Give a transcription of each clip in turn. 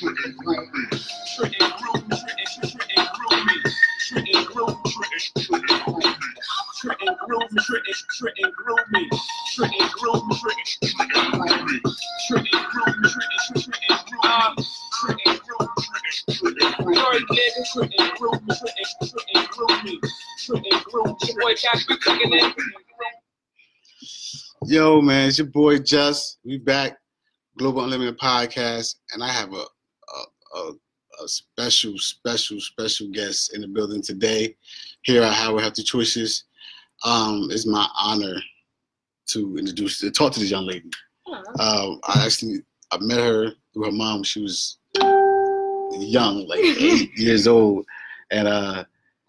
Trent and groom me. Trent and groom, Trent and Trent and groom me. Trent and groom, Trent and Trent and groom me. Trent and groom, Trent and Trent and groom me. Trent and groom, Trent and Trent and groom me. Trent and groom, Trent and Trent and groom me. Trent and groom, Trent and Trent and groom me. Sorry, nigga, Trent and groom, Trent and Trent and groom me. Trent and groom, your boy got me cooking it. Yo, man, it's your boy Just. We back, Global Unlimited Podcast, and I have a a, a special, special, special guest in the building today. Here at Howard Healthy Choices, um, it's my honor to introduce, to talk to this young lady. Um, I actually I met her through her mom. She was young, like eight years old, and uh,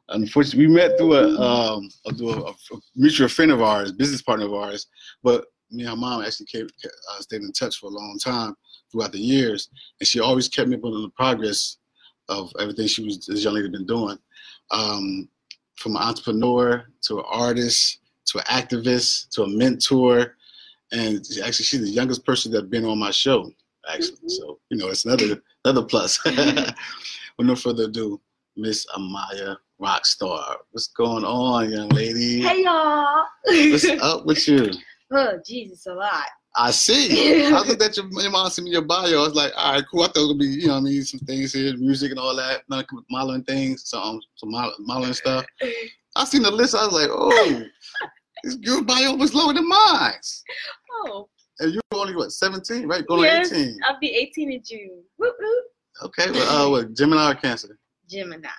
unfortunately, we met through a um through a, a mutual friend of ours, business partner of ours. But me and her mom actually came, uh, stayed in touch for a long time throughout the years, and she always kept me up on the progress of everything she was this young lady been doing. Um, from an entrepreneur to an artist to an activist to a mentor, and actually she's the youngest person that's been on my show. Actually, so you know it's another another plus. With no further ado, Miss Amya Roxxstar. What's going on, young lady? Hey y'all. What's up with you? oh Jesus, a lot. I see. I looked at your, your mom sent me your bio. I was like, all right, cool. I thought it would be, you know, what I mean, some things here, music and all that, modeling things, some some modeling stuff. I seen the list. I was like, oh, this girl bio was lower than mine. Oh, And you're only what, 17, right? Going yes, on 18. I'll be 18 in June. Whoop, whoop. Okay, well, uh, what, Gemini or Cancer? Gemini.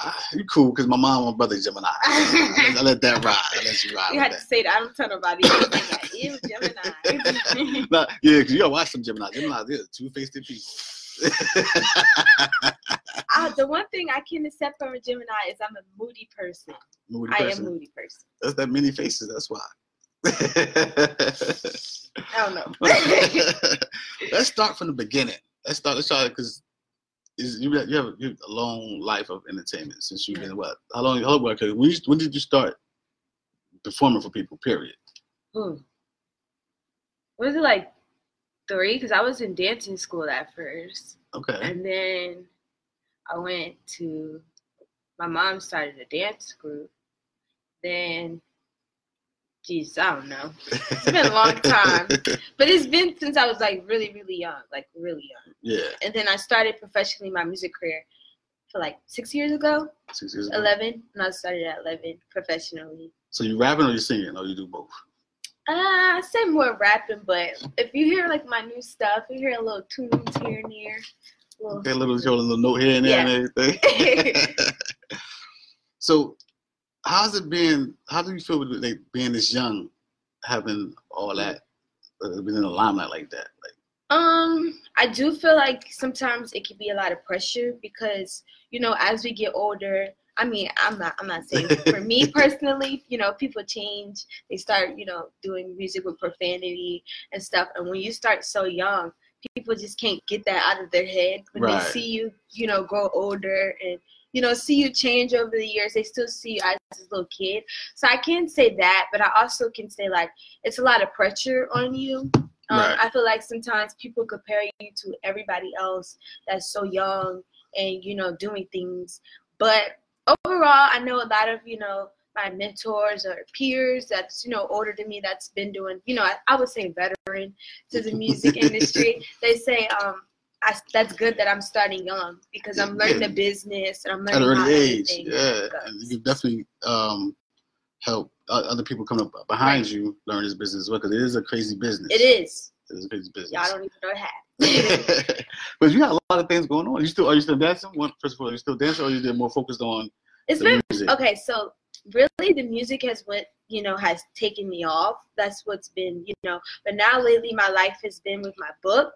Ah, you cool because my mom and my brother Gemini. I let, I let that ride. I let you ride. You had to say that. I don't tell nobody. Gemini. Nah, yeah, because you gotta watch some Gemini. Gemini, they're two faced people. Ah, the one thing I can accept from a Gemini is I'm a moody person. Moody I am person. a moody person. That's that many faces. That's why. I don't know. let's start from the beginning. Let's start. Let's start because have, you have you have a long life of entertainment since you've been what? How long? How long? Okay, when, you- when did you start performing for people? Period. Hmm. Was it like three? Because I was in dancing school at first. Okay. And then I went to my mom started a dance group. Then geez, I don't know. It's been a long time. But it's been since I was like really, really young, like really young. yeah. And then I started professionally my music career for like six years ago, Six years ago. eleven. And I started at eleven professionally. So you rapping or you singing or you do both? Uh, I say more rapping, but if you hear like my new stuff, you hear a little tunes here and there. Little Okay, little your little note here and there and everything. so, how's it been? How do you feel with like, being this young, having all that, uh, being in the limelight like that? Like, Um, I do feel like sometimes it can be a lot of pressure because you know as we get older. I mean, I'm not. I'm not saying for me personally. You know, people change. They start, you know, doing music with profanity and stuff. And when you start so young, people just can't get that out of their head. When Right. they see you, you know, grow older and you know see you change over the years, they still see you as this little kid. So I can say that, but I also can say like it's a lot of pressure on you. Um, Right. I feel like sometimes people compare you to everybody else that's so young and you know doing things. But overall, I know a lot of you know my mentors or peers that's you know older than me that's been doing you know I, I would say veteran to the music industry. They say um I, that's good that I'm starting young because I'm learning Yeah. the business and I'm learning at an early age, yeah, and you definitely um, help other people come up behind you learn this business as well because it is a crazy business. It is. It is a crazy business. Y'all don't even know that. but you got a lot of things going on. You still are you still dancing? One, first of all, are you still dancing, or you did more focused on it's been music? okay so really the music has what you know has taken me off that's what's been you know but now lately my life has been with my book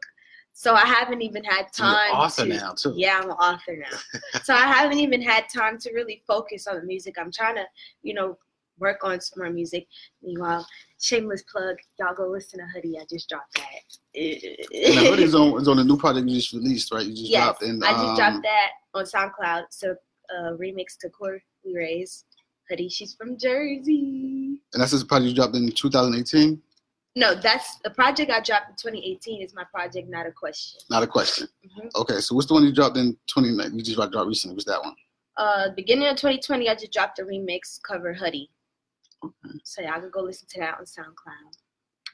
so i haven't even had you're time an author to now too. yeah i'm an author now. So i haven't even had time to really focus on the music. I'm trying to you know work on some more music. Meanwhile shameless plug y'all go listen to hoodie. I just dropped that. The hoodie's on is on the new project you just released, right? You just yes dropped and i just um, dropped that on soundcloud. So uh remix to core we raise hoodie. She's from jersey. And that's this project you dropped in 2018. No, that's the project I dropped in 2018. Is my project not a question? Not a question. Mhm. Okay, so what's the one you dropped in 2019? You just dropped recently. What's that one? Uh, beginning of 2020, I just dropped a remix cover hoodie. Okay. So y'all can go listen to that on SoundCloud.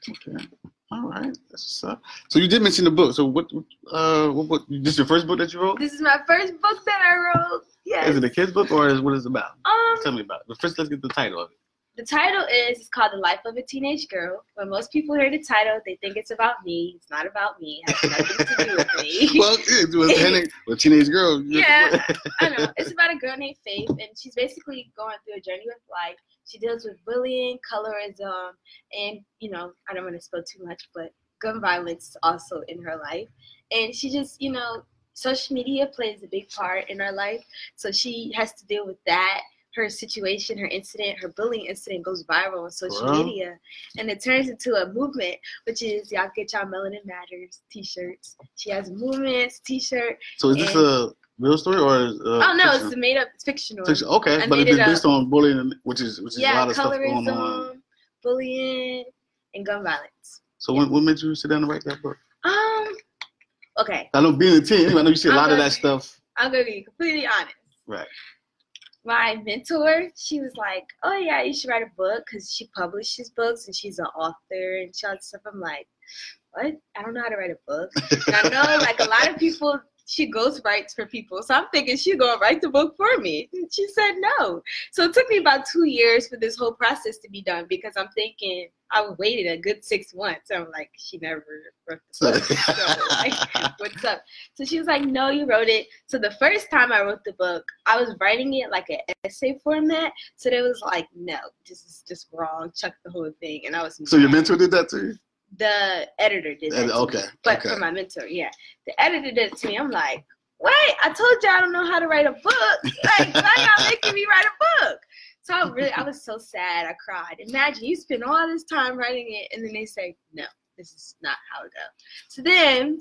Okay. All right. That's what's up. So you did mention the book. So what? Uh, what, what? This your first book that you wrote? This is my first book that I wrote. Yes. Is it a kid's book or is what is it about? Um, Tell me about it. But first, let's get the title of it. The title is it's called The Life of a Teenage Girl. When most people hear the title, they think it's about me. It's not about me. It has nothing to do with me. well, it was a with teenage girl. Yeah. I know. It's about a girl named Faith, and she's basically going through a journey with life. She deals with bullying, colorism, and you know, I don't want to spill too much, but gun violence is also in her life. And she just, you know, social media plays a big part in her life, so she has to deal with that. Her situation, her incident, her bullying incident goes viral on social Wow. media, and it turns into a movement, which is y'all get y'all Melanin Matters T-shirts. She has movements, T-shirt. So is this a real story or? Is, uh, oh no, fiction? it's made up. It's fictional. Fiction. Okay, I but it's it based on bullying, which is which is a lot of stuff going on. colorism, bullying, and gun violence. So what, what made you sit down and write that book? Um. Okay, I know being a teen, I know you see a I'm lot of gonna- that stuff. I'm gonna be completely honest. Right. My mentor, she was like, "Oh yeah, you should write a book because she publishes books and she's an author and all this stuff." I'm like, "What? I don't know how to write a book." I know like a lot of people, she goes ghostwrites for people, so I'm thinking she's gonna write the book for me. And she said no. So it took me about two years for this whole process to be done because I'm thinking I waited a good six months. I'm like, she never wrote the book. so like, what's up? So she was like, no, you wrote it. So the first time I wrote the book, I was writing it like an essay format. So they was like, no, this is just wrong. Chuck the whole thing. And I was So your mentor did that to you? The editor did that. And- to me. okay, But okay. for my mentor, yeah. The editor did it to me. I'm like, wait, I told you I don't know how to write a book. Like, why y'all making me write a book? So I really, I was so sad. I cried. Imagine you spend all this time writing it, and then they say, no, this is not how it goes. So then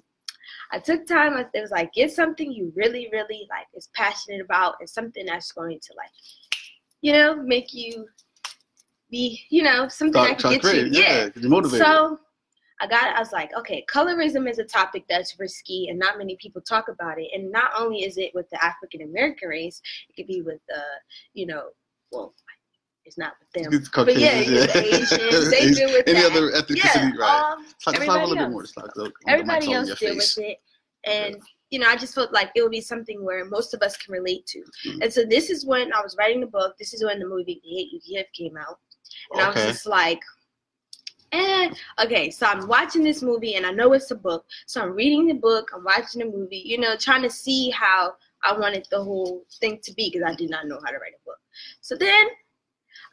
I took time. It was like, get something you really, really like, is passionate about, and something that's going to like, you know, make you be, you know, something Try, that can get you, yeah. yeah, 'cause you're motivated. So I got I was like, okay, colorism is a topic that's risky and not many people talk about it. And not only is it with the African American race, it could be with the, you know, well, it's not with them. It's But yeah, Caucasians, it's Asians, they deal with Any that. other ethnicity, yeah, right? um, Talk, talk a everybody else. more. Just talk, everybody the mic's all in else deal with it. And you know, I just felt like it would be something where most of us can relate to. Mhm. And so this is when I was writing the book. This is when the movie The Hate You Give came out. And I was just like, eh. Okay, so I'm watching this movie and I know it's a book. So I'm reading the book, I'm watching the movie, you know, trying to see how I wanted the whole thing to be because I did not know how to write a book. So then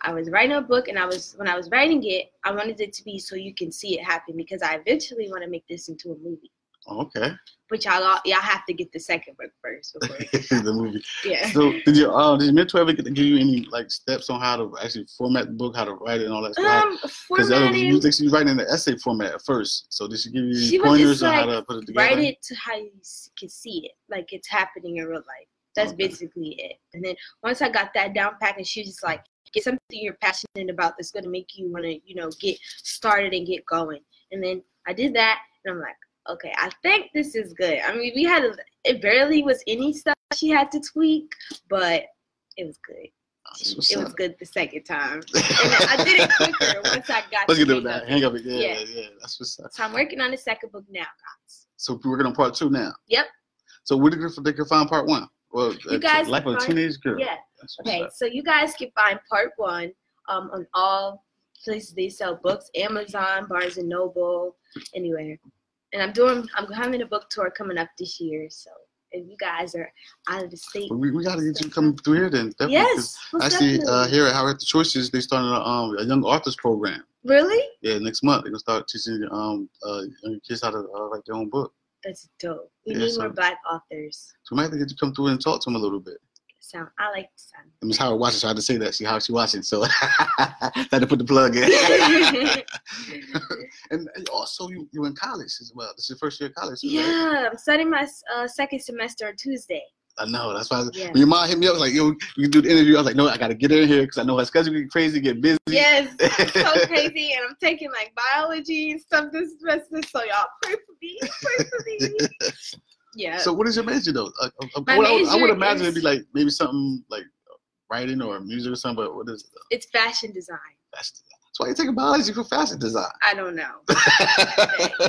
I was writing a book and I was when I was writing it, I wanted it to be so you can see it happen because I eventually want to make this into a movie. Okay. But y'all y'all have to get the second book first before the movie. yeah. So did you uh, did your mentor ever get to give you any like steps on how to actually format the book, how to write it, and all that stuff? Um, Because formatting, you think she was writing in the essay format at first. So did she give you She pointers on how to put it together? write it to how you can see it, like it's happening in real life. That's Okay. basically it. And then once I got that down pat, and she was just like, get something you're passionate about that's gonna make you wanna, you know, get started and get going. And then I did that, and I'm like, okay, I think this is good. I mean, we had it barely was any stuff she had to tweak, but it was good. It was good the second time. And I did it quicker once I got. Let's get hang that. Hang up it. Yeah, Yeah. yeah, That's what's up. So I'm working on the second book now, guys. So we're working on part two now. Yep. So where did they can find part one? Well, You guys life of a teenage girl. Yeah. Okay, up. so you guys can find part one um, on all places they sell books: Amazon, Barnes and Noble, anywhere. And I'm doing, I'm having a book tour coming up this year. So if you guys are out of the state, we, we got to get you come through here then. Definitely, yes, Actually, uh, here at Howard the Choices, they started a, um, a young authors program. really, Yeah, next month they're gonna start teaching um uh young kids how to uh, write their own book. that's dope. We Yeah, need so- more Black authors. So we might have to get you come through and talk to them a little bit. Sound, I like the sound. And Miss Howard watches, so I had to say that. See how she watching, so I had to put the plug in. and also, you you in college as well. This is your first year of college. right? yeah, I'm starting my uh, second semester on Tuesday. I know. That's why Yeah. when your mom hit me up, I was like, yo, you can do the interview. I was like, no, I got to get in here because I know her schedule get crazy, get busy. Yes, so crazy, and I'm taking like biology and stuff this semester. So y'all pray for me, pray for me. Yeah. So what is your major though? Uh, uh, My what I, would, I would imagine is- it'd be like maybe something like writing or music or something. But what is it? it's fashion design. Fashion design. That's why you're taking biology for fashion design. I don't know.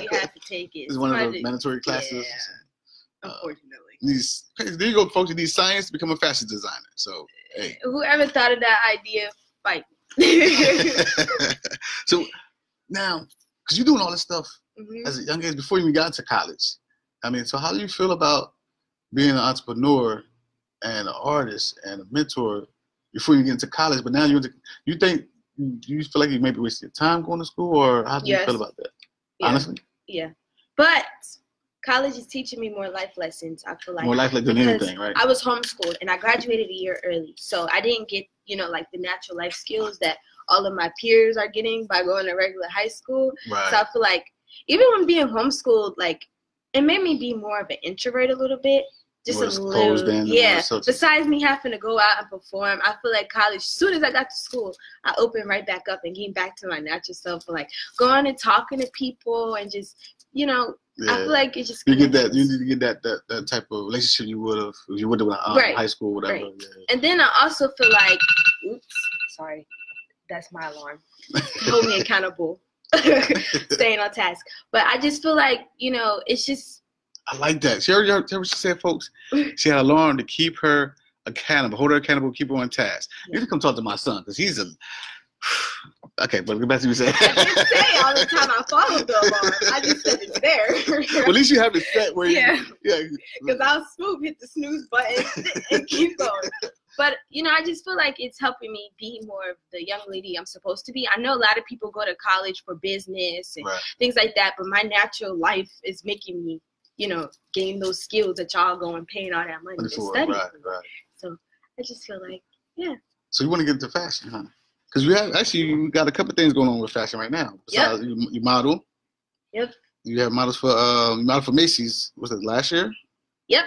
You have to take it. It's one of the to- mandatory classes. Yeah. Unfortunately. These there you go, folks. You need science to become a fashion designer. So hey. Whoever thought of that idea, fight. so now, because you're doing all this stuff Mhm. as a young age before you even got to college. I mean, so how do you feel about being an entrepreneur and an artist and a mentor before you get into college? But now you're you think do you feel like you maybe wasted your time going to school, or how do you feel about that? Yeah. Honestly, Yeah. But college is teaching me more life lessons. I feel like more likely than anything, right? I was homeschooled and I graduated a year early. So I didn't get, you know, like the natural life skills that all of my peers are getting by going to regular high school. right. So I feel like even when being homeschooled, like it made me be more of an introvert a little bit. Just a little, in yeah. Besides me having to go out and perform, I feel like college. As soon as I got to school, I opened right back up and came back to my natural self, like going and talking to people and just, you know, yeah. I feel like it just you get that. You need to get that that, that type of relationship you would have if you would have uh, Right. high school, whatever. Right. Yeah. And then I also feel like, oops, sorry, that's my alarm. Hold me accountable, staying on task. But I just feel like you know, it's just I like that. She already heard what she said, folks. She had an alarm to keep her accountable, hold her accountable, keep her on task. You Yeah. need to come talk to my son because he's a. Okay, but get back to what you said. I didn't say all the time I follow the alarm. I just said it's there. well, at least you have it set where Yeah. you, yeah. Because I'll smooth hit the snooze button and keep going. But you know, I just feel like it's helping me be more of the young lady I'm supposed to be. I know a lot of people go to college for business and Right. things like that, but my natural life is making me, you know, gain those skills that y'all go and paying all that money to Before, study. right, right. So I just feel like, yeah. So you want to get into fashion, huh? Because we have actually we got a couple things going on with fashion right now. Besides, you, you model. Yep. You have models for um, model for Macy's. Was it last year? yep.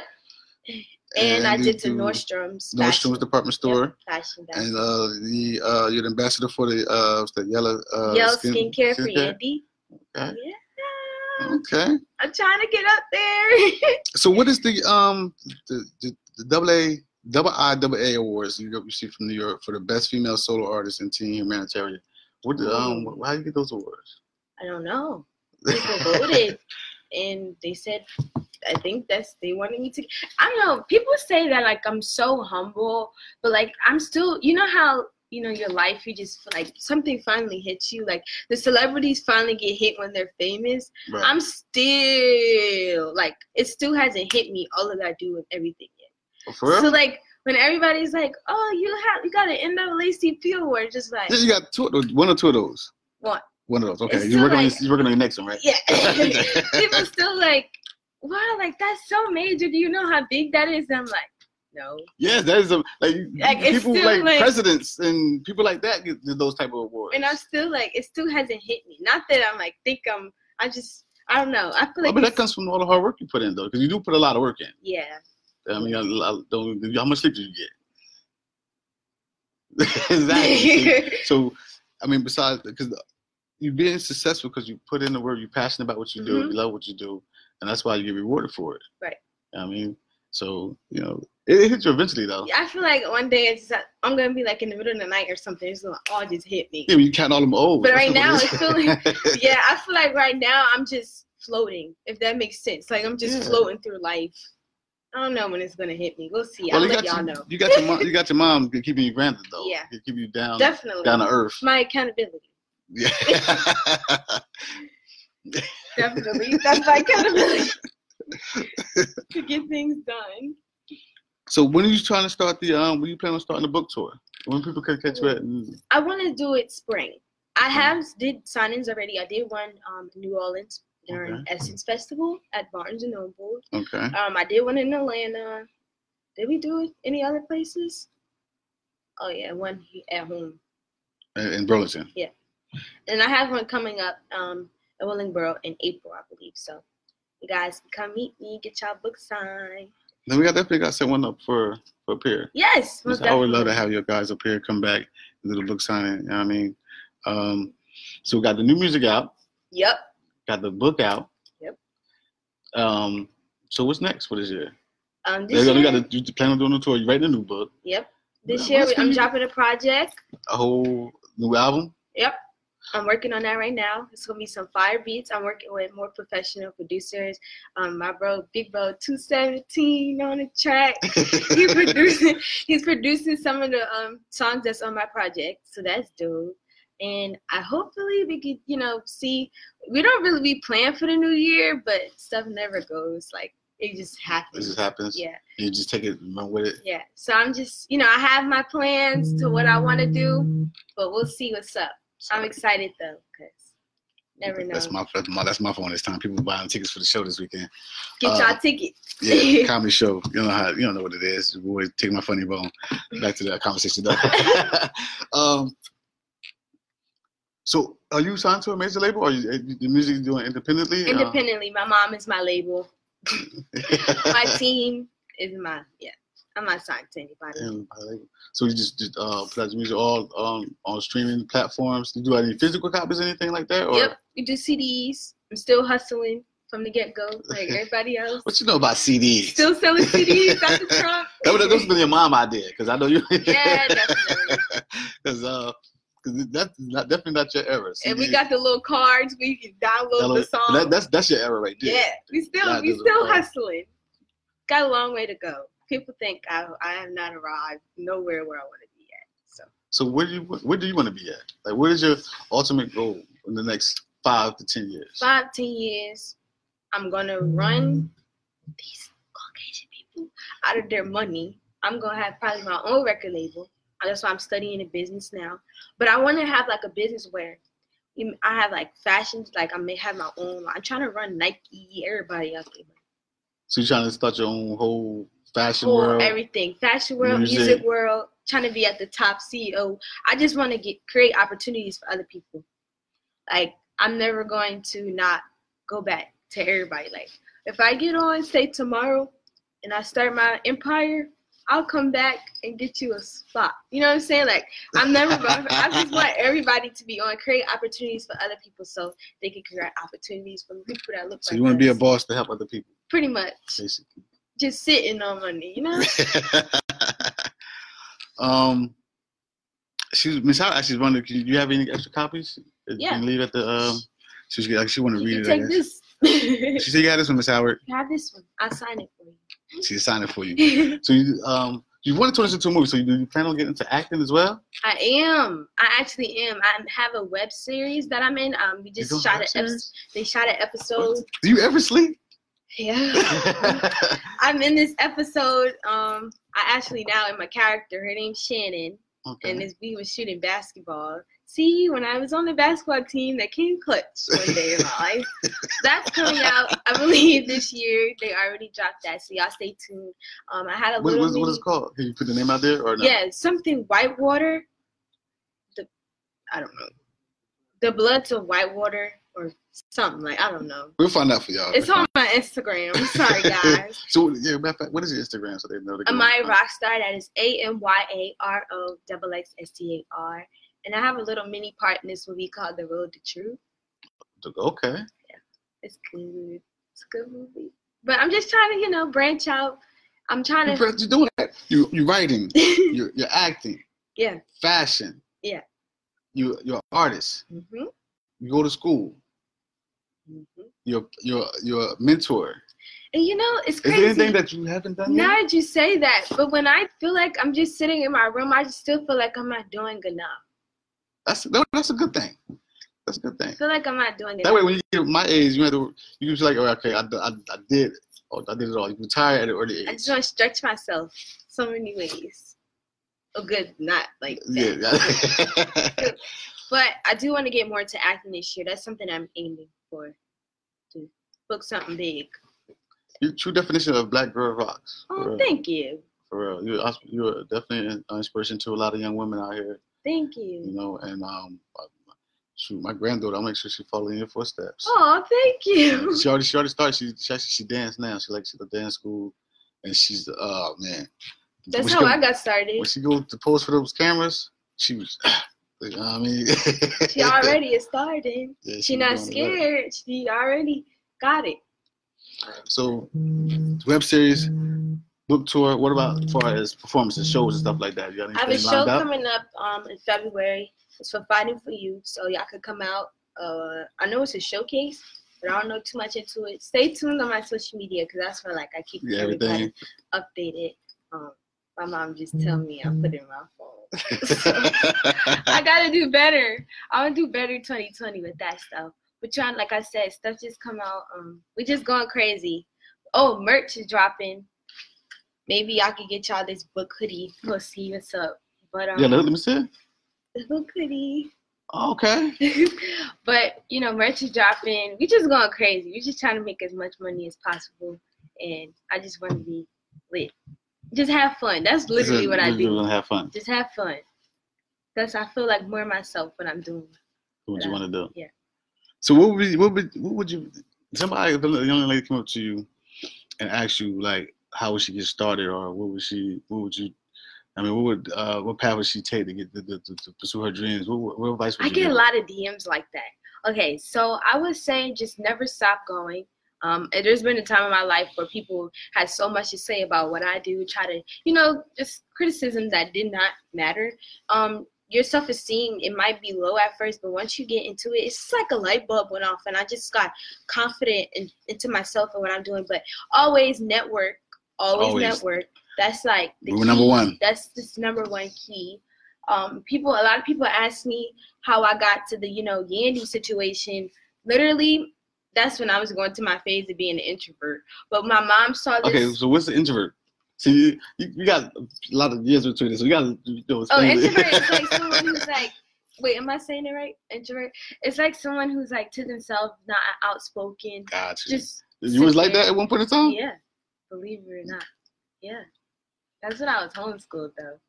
And, I did the Nordstrom's Nordstrom's fashion, department store. fashion And uh, the uh, you're the ambassador for the uh, that yellow uh, Yellow skin- skincare for skincare? Yandy. Okay. Yeah. Okay. I'm trying to get up there. So what is the um the the, the double A double I double A awards you received from New York for the best female solo artist and teen humanitarian? What the, um how do you get those awards? I don't know. People voted, and they said, I think that's they wanted me to. I don't know. People say that like I'm so humble, but like I'm still. You know how you know your life. You just feel like something finally hits you. Like the celebrities finally get hit when they're famous. Right. I'm still like it still hasn't hit me. All of that do with everything yet. Oh, for real? So like when everybody's like, "Oh, you have you got an NAACP award," just like you got two, of one or two of those. one One of those. Okay, you're working, on like- your, you're working on your next one, right? Yeah. People still like, wow, like that's so major. Do you know how big that is? And I'm like, no. Yeah, that is a like, Like, people like, like- presidents and people like that get those type of awards. And I'm still like, it still hasn't hit me. Not that I'm like, think I'm, I just, I don't know. I feel Well, like, but that comes from all the hard work you put in, though, because you do put a lot of work in. yeah. I mean, I, I don't. How much sleep do you get? exactly. so, I mean, besides because you being successful because you put in the work, you're passionate about what you do, Mhm. you love what you do, and that's why you get rewarded for it. Right. I mean, so you know, it, it hits you eventually, though. I feel like one day it's just, I'm gonna be like in the middle of the night or something. It's gonna all just hit me. Yeah, you count all them O's. But right now, it's feeling- Yeah, I feel like right now I'm just floating. If that makes sense, like I'm just Yeah. floating through life. I don't know when it's gonna hit me. We'll see. Well, I'll let y'all your, know. you got your mom. You got your mom keeping you grounded, though. Yeah. keep you down, Definitely. down to earth. My accountability. Yeah. Definitely. That's my accountability. to get things done. so when are you trying to start the um? When you plan on starting the book tour? When people can catch you at? I want to do it spring. I Mm-hmm. have did signings already. I did one um in New Orleans during Essence Festival at Barnes and Noble. Okay. Um, I did one in Atlanta. Did we do it any other places? Oh yeah, one at home. In Burlington. Yeah, And I have one coming up um at Willingboro in April, I believe. So you guys come meet me, get y'all book signed. Then we got definitely got to set one up for for Pier. Yes, most I would love to have your guys up here come back and do the book signing. You know what I mean? Um, so we got the new music out, Yep. got the book out. Yep. Um, so what's next for this year? Um, this got, year, you plan on doing a tour. You writing a new book, yep. This What- year, I'm dropping a project. a whole new album. Yep. I'm working on that right now. It's gonna be some fire beats. I'm working with more professional producers. Um, my bro, Big Bro, 217 on the track. he's producing. He's producing some of the um songs that's on my project. So that's dope. And I hopefully we could, you know, see. We don't really be planning for the new year, but stuff never goes like it just happens. just happens. Yeah. You just take it and run with it. Yeah. So I'm just, you know, I have my plans to what I want to do, but we'll see what's up. I'm excited though, cause never know. That's my that's my that's my phone this time. People buying tickets for the show this weekend. Get uh, y'all tickets. Yeah, comedy show. You know how you don't know what it is. Your boy take my funny bone. Back to that conversation. though. um, so are you signed to a major label, or are you, the music you doing independently? Uh, Independently, my mom is my label. My team is my yeah. I'm not signed to anybody. So you just, just uh, put out your music all um, on streaming platforms. Do you do any physical copies, anything like that? Or Yep, we do CDs. I'm still hustling from the get go, like everybody else. what you know about CDs? Still selling CDs the trunk. that would have been your mom idea, because I know you. Yeah, definitely. Because uh, cause that's not, definitely not your era. And we got the little cards where you can download the song. That, that's that's your era right there. Yeah, we still That we still hustling. Got a long way to go. People think I I have not arrived nowhere where I want to be at. So So where do you where do you want to be at? Like, what is your ultimate goal in the next five to ten years? five, ten years, I'm gonna run these Caucasian people out of their money. I'm gonna have probably my own record label. That's why I'm studying the business now. But I want to have like a business where I have like fashions. Like I may have my own. I'm trying to run Nike. Everybody out there. So you're trying to start your own whole fashion whole world. everything fashion world music. music. world trying to be at the top ceo i just want to get create opportunities for other people like i'm never going to not go back to everybody like if i get on say tomorrow and i start my empire i'll come back and get you a spot you know what i'm saying like i'm never going i just want everybody to be on create opportunities for other people so they can create opportunities for people that look like. so like you want to be a boss to help other people, pretty much basically. Just sitting on money you know um, she's Miss Howard actually wondering, do you have any extra copies? You Yeah. can leave at the. Um, she's like she want to you read it. Take this She said you had this one, Miss Howard. You Have this one. I'll sign it for you. She signed it for you. you. So you um you want to turn this into a movie. So you do you plan on getting into acting as well? I am. I actually am. I have a web series that I'm in. Um, we just shot an episode. They shot an episode. Do you ever sleep? Yeah. I'm in this episode. Um, I actually now in my character. Her name's Shannon, okay. and this, we was shooting basketball. See, when I was on the basketball team, that came clutch one day in my life. That's coming out, I believe, this year. They already dropped that, so y'all stay tuned. Um, I had a What, little. what, what is mini- it called? Can you put the name out there or not? Yeah, something Whitewater. The I don't know. The Bloods of Whitewater or something like I don't know. We'll find out for y'all. It's on my Instagram. I'm sorry, guys. So yeah, matter of fact, what is your Instagram so they know go Amya? Roxxstar. That is A M Y A R O double X S T A R. And I have a little mini part in this movie called The Road to Truth. Okay. Yeah, it's good. It's a good movie. But I'm just trying to, you know, branch out. I'm trying to. you're doing that. You you're writing. You're you're acting. yeah. Fashion. Yeah. You you're an artist. hmm You go to school. You're you're a mentor. And you know, it's Is there anything that you haven't done Now yet? that you say that, but when I feel like I'm just sitting in my room, I just still feel like I'm not doing enough. That's no, that's a good thing. That's a good thing. I feel like I'm not doing That way, when you get my age, you have to you can be like, oh, okay, I, I, I did, oh, I did it all. You retire at an early I just want to stretch myself so many ways. Oh, good, not like that. yeah. But I do want to get more into acting this year. That's something I'm aiming for. Book something big. Your true definition of black girl rocks. Oh, thank you. For real. You're, you're definitely an inspiration to a lot of young women out here, Thank you you. know, and um, shoot, my granddaughter, I'll make sure she follows in your footsteps. Oh, thank you. She already, she already started. She, she actually, she dance now. She likes the dance school, and she's oh man. That's When how go- I got started. When she go to pose for those cameras, she was. You know what I mean, She already is starting. Yeah, She was not scared. She already got it. So, web series, book tour. What about as far as performances, shows, and stuff like that? You got I have a show coming up um in February. It's for Fighting for You, so y'all could come out. Uh, I know it's a showcase, but I don't know too much into it. Stay tuned on my social media because that's where like I keep Yeah, everybody everything. updated. Um, my mom just tell me I put it in my phone. I gotta do better. I wanna do better 2020 with that stuff. But trying, like I said, stuff just come out. Um, we just going crazy. Oh, merch is dropping. Maybe I could get y'all this book hoodie. We'll see what's up. But um, yeah, let, let me see. it. the book hoodie. Okay. but you know, merch is dropping. We just going crazy. We're just trying to make as much money as possible, and I just want to be lit. Just have fun. That's literally what I do. have fun. Just have fun. Cause I feel like more myself when I'm doing. What you want to do? Yeah. So what would you, what would what would you somebody if a young lady come up to you and ask you like how would she get started or what would she what would you I mean what would uh what path would she take to get to, to, to, pursue her dreams? What, what, advice would I get give a lot of DMs like that. Okay, so I would say just never stop going. Um, there's been a time in my life where people had so much to say about what I do, try to, you know, just criticism that did not matter. Um, your self esteem, it might be low at first, but once you get into it, it's just like a light bulb went off, and I just got confident in, into myself and what I'm doing. But always network, always, Always. network. That's like the We're number one. That's just number one key. Um, people, a lot of people ask me how I got to the, you know, Yandy situation. Literally, that's when I was going to my phase of being an introvert. But my mom saw this. Okay, so what's the introvert? See, you, you, you got a lot of years between us. so you got to you know, Oh, introvert is like someone who's like, wait, am I saying it right? Introvert. It's like someone who's like to themselves, not outspoken. Got you. Just you was like that at one point in time. yeah, believe it or not, yeah. That's when I was homeschooled though.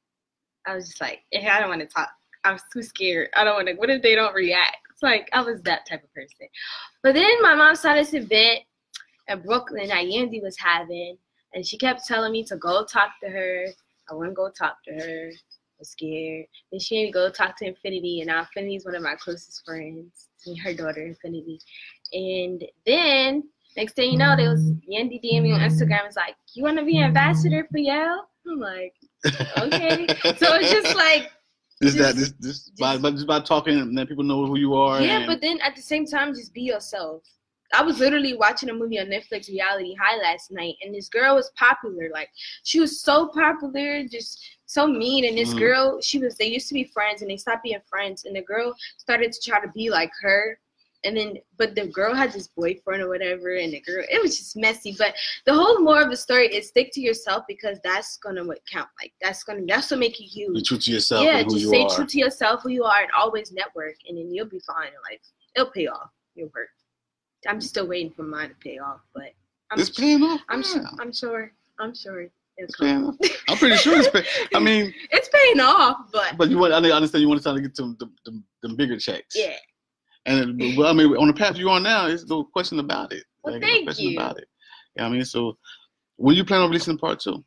I was just like, I don't want to talk. I was too scared. I don't want to. What if they don't react? It's like I was that type of person. But then my mom saw this event in Brooklyn that Yandy was having, and she kept telling me to go talk to her. I wouldn't go talk to her. I was scared. Then she made me go talk to Infinity, and now Infinity is one of my closest friends. Her daughter, Infinity. And then next thing you know, there was Yandy DM me on Instagram. It's like, you want to be ambassador for Yale? I'm like, okay. so it's just like, Just that, just- just, just, by, by just by talking, and then people know who you are. yeah, and, but then at the same time, just be yourself. I was literally watching a movie on Netflix, Reality High, last night, and this girl was popular. Like, she was so popular, just so mean. And this Mhm. girl, she was, they used to be friends, and they stopped being friends. And the girl started to try to be like her. And then, but the girl had this boyfriend or whatever, and the girl, it was just messy. But the whole more of the story is stick to yourself because that's gonna what count. Like that's gonna that's what make you huge be true to yourself yeah, and who just you stay are. true to yourself, who you are, and always network, and then you'll be fine in life. It'll pay off. Your work. I'm still waiting for mine to pay off, but I'm, it's paying off. I'm, yeah. sure, I'm sure. I'm sure. It's paying off. I'm pretty sure it's paying. I mean, it's paying off, but, but you want. I understand you want to try to get to the, the, the bigger checks. yeah. And well, I mean, on the path you're on now, there's no question about it. Well, Like, no question you. about it. Yeah, I mean, so when you plan on releasing part two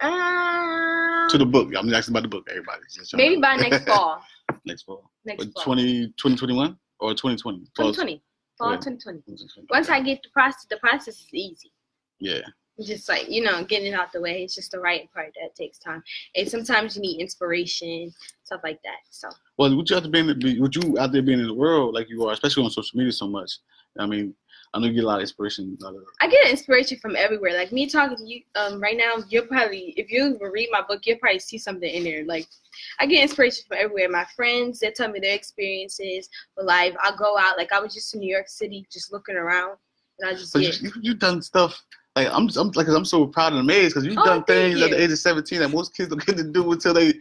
Um, to the book? I'm asking about the book. Everybody, maybe by next fall. next fall. Next fall. 20, 2021 or 2020? Fall- 2020. Fall Yeah. 2020. Once I get the process, the process is easy. Yeah. Just like you know, getting it out the way. It's just the writing part that takes time, and sometimes you need inspiration, stuff like that. So Well, would you have to be in the, would you out there being in the world like you are, especially on social media so much? I mean, I know you get a lot of inspiration. out of- I get inspiration from everywhere. Like me talking to you um, right now, you'll probably, if you read my book, you'll probably see something in there. Like I get inspiration from everywhere. My friends, they tell me their experiences with life. I go out, like I was just in New York City, just looking around, and I just But you, get. you, you've done stuff. Like I'm, I'm like I'm so proud and amazed because you've Oh, done things at the age of 17 that most kids don't get to do until they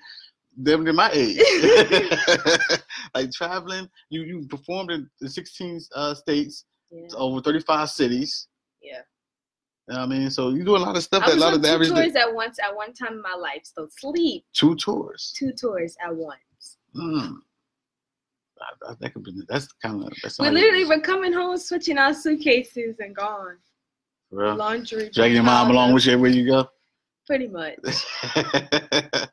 them they're my age. like traveling, you you performed in the 16 uh, states, Yeah. over 35 cities. Yeah. You know what I mean, so you do a lot of stuff I that a lot of the two average tours at once at one time in my life. So sleep two tours. two tours at once. Mm. That, that- that could be. That's kind of. That's We literally were coming home, switching our suitcases, and gone. Real? laundry. Dragging your mom along with you everywhere you go. Pretty much.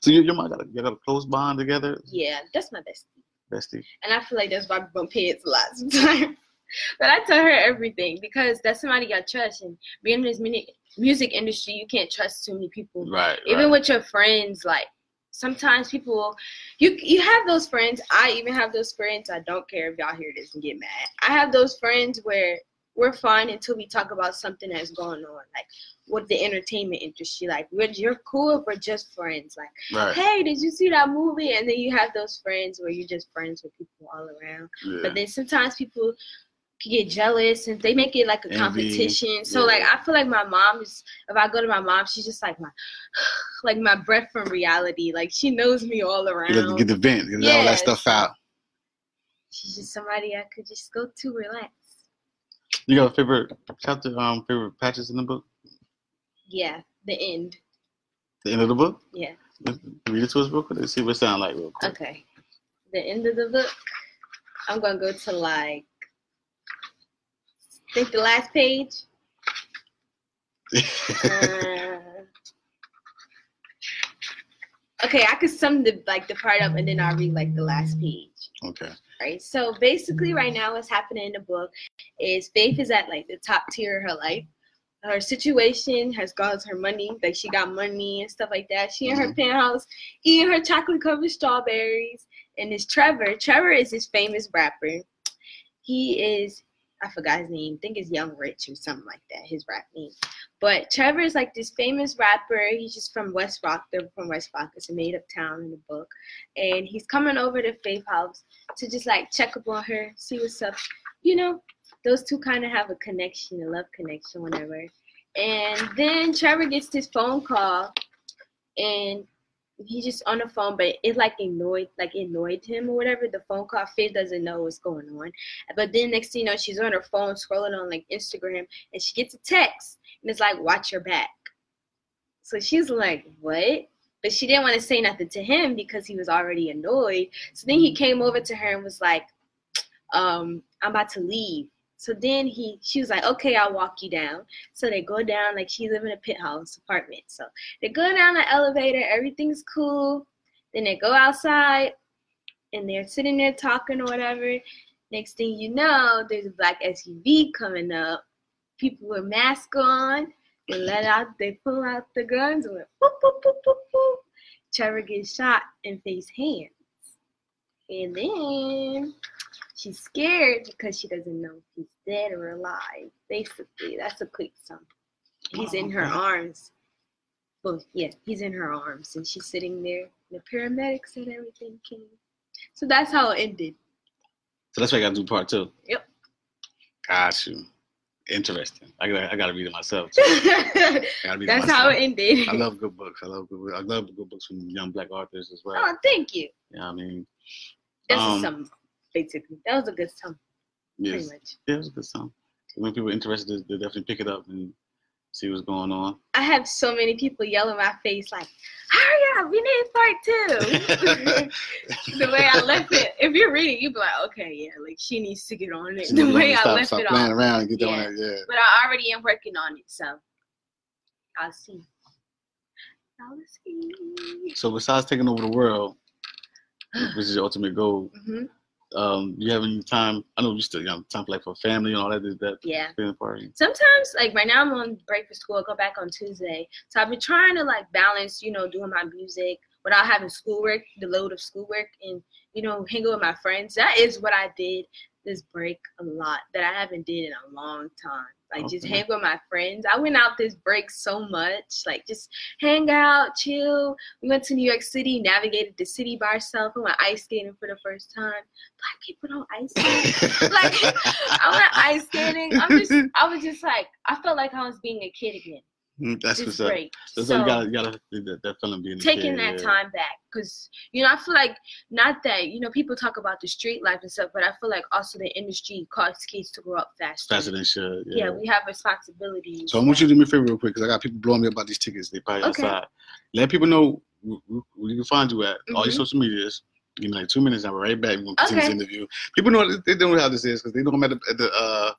so you, your mom got a, you got a close bond together, Yeah, that's my bestie. Bestie. And I feel like that's why we bump heads a lot sometimes. but I tell her everything because that's somebody I trust. And being in this music music industry, you can't trust too many people. Right. Even right. with your friends, like sometimes people, you you have those friends. I even have those friends. I don't care if y'all hear this and get mad. I have those friends where we're fine until we talk about something that's going on, like with the entertainment industry. Like we're you're cool if we're just friends. Like right. hey, did you see that movie? And then you have those friends where you're just friends with people all around. Yeah. But then sometimes people can get jealous and they make it like a Envy, competition. So like. I feel like my mom is if I go to my mom, she's just like my like my breath from reality. Like she knows me all around. Get, the- get the vent, get all that stuff out. she's just somebody I could just go to relax. You got a favorite chapter, um, favorite patches in the book? Yeah, the end. The end of the book? Yeah. Let's Read it to us real quick. Let's see what it sound like real quick. Okay. The end of the book. I'm gonna go to like I think the last page. Uh, okay, I could sum the like the part up and then I'll read like the last page. okay. Right. So basically right now what's happening in the book is Faith is at like the top tier of her life. Her situation has caused her money, like she got money and stuff like that. She in her Mhm. penthouse eating her chocolate covered strawberries. And it's Trevor. Trevor is this famous rapper. He is I forgot his name. I think it's Young Rich or something like that, his rap name. But Trevor is like this famous rapper. He's just from West Rock. They're from West Rock. It's a made up town in the book. And he's coming over to Faith House to just like check up on her, see what's up. You know, those two kind of have a connection, a love connection, whatever. And then Trevor gets this phone call and he's just on the phone, but it like annoyed, like annoyed him or whatever. The phone call, Faith doesn't know what's going on. But then next thing you know, she's on her phone scrolling on like Instagram and she gets a text and it's like, watch your back. So she's like, what? But she didn't want to say nothing to him because he was already annoyed. So then he came over to her and was like, um, I'm about to leave. So then he, she was like, okay, I'll walk you down. So they go down, like she live in a pit house apartment. So they go down the elevator, everything's cool. Then they go outside and they're sitting there talking or whatever. Next thing you know, there's a black SUV coming up. People with masks on. They let out, they pull out the guns and went boop, boop, boop, boop, boop. Trevor gets shot in face hands. And then she's scared because she doesn't know if he's dead or alive. Basically, that's a quick sum. He's in her Okay. arms. Well, yeah, he's in her arms and she's sitting there. The paramedics and everything came. So that's how it ended. So that's why I got to do part two. Yep. Got you. Interesting. I got I got to read it myself. I it that's how it ended. I love good books. I love good. books. I love good books from young black authors as well. Oh, thank you. Yeah, I mean, That's Um, sum, basically. That was a good pretty yes, much. yeah, it was a good song. When people are interested, they definitely pick it up and see what's going on. I have so many people yell in my face like, "Hurry up, we need part two. the way I left it, if you read it, you'd be like, "Okay, yeah, like she needs to get on it." So The way I stop, left stop it playing off, around and get on Yeah. it. Yeah. but I already am working on it, so I'll see. I'll see. So besides taking over the world, which is your ultimate goal, hmm um, you have any time? I know you still you have time for like for family and all that. Is that Yeah. party? sometimes like right now I'm on break for school. I go back on Tuesday, so I've been trying to like balance, you know, doing my music without having schoolwork, the load of schoolwork, and you know, hanging with my friends. That is what I did this break a lot that I haven't did in a long time. Like just hang with my friends. I went out this break so much, like just hang out, chill. We went to New York City, navigated the city by ourselves. We went ice skating for the first time. Black people don't ice skate. like I went ice skating. I'm just I was just like I felt like I was being a kid again. Mm, That's what's up. That's so what you gotta, you gotta that, that feeling being taking that time back because you know I feel like not that you know people talk about the street life and stuff, but I feel like also the industry causes kids to grow up faster. faster than should. yeah. Yeah. we have responsibilities. So I want you to do me a favor real quick because I got people blowing me about these tickets. They probably Okay. outside. Let people know wh- wh- where you can find you at. All your Mhm. social medias. Give me like two minutes. I'm right back. We're gonna continue Okay. this interview. People know they don't know how this is because they know I'm at the, at the uh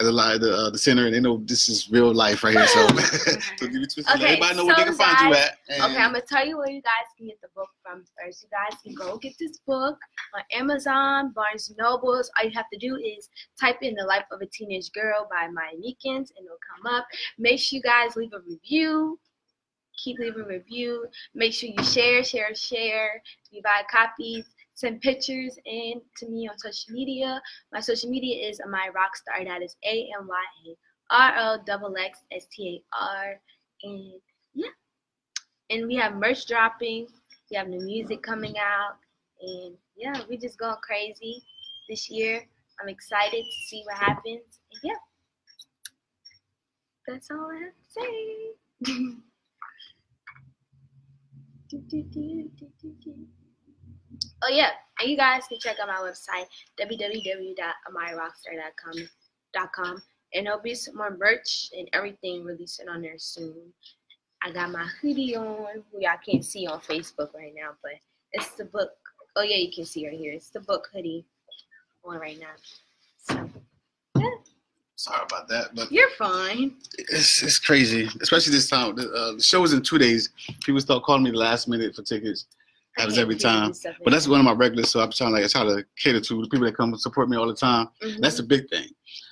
at the li- the, uh, the center, and they know this is real life right here. So, so give it to Okay, everybody know where they so can find you at. And Okay, I'm gonna tell you where you guys can get the book from first. You guys can go get this book on Amazon, Barnes and Nobles. All you have to do is type in "The Life of a Teenage Girl" by Maya Meekins, and it'll come up. Make sure you guys leave a review. Keep leaving review. Make sure you share, share, share. You buy copies, send pictures in to me on social media. My social media is Amya Roxxstar. That is A M Y A R O X X S T A R. And yeah. And we have merch dropping. We have new music coming out. And yeah, we just going crazy this year. I'm excited to see what happens. And yeah. That's all I have to say. Do, do, do. Oh yeah, and you guys can check out my website www.amyaroxxstar.com and there'll be some more merch and everything releasing on there soon. I got my hoodie on, who y'all can't see on Facebook right now, but it's the book. Oh yeah, you can see right here. It's the book hoodie on right now. So sorry about that, but you're fine. it's it's crazy, especially this time. The, uh, the show is in two days. People start calling me last minute for tickets. Happens every time. But that's one of my regulars, so I'm trying like I try to cater to the people that come and support me all the time. Mhm. That's the big thing.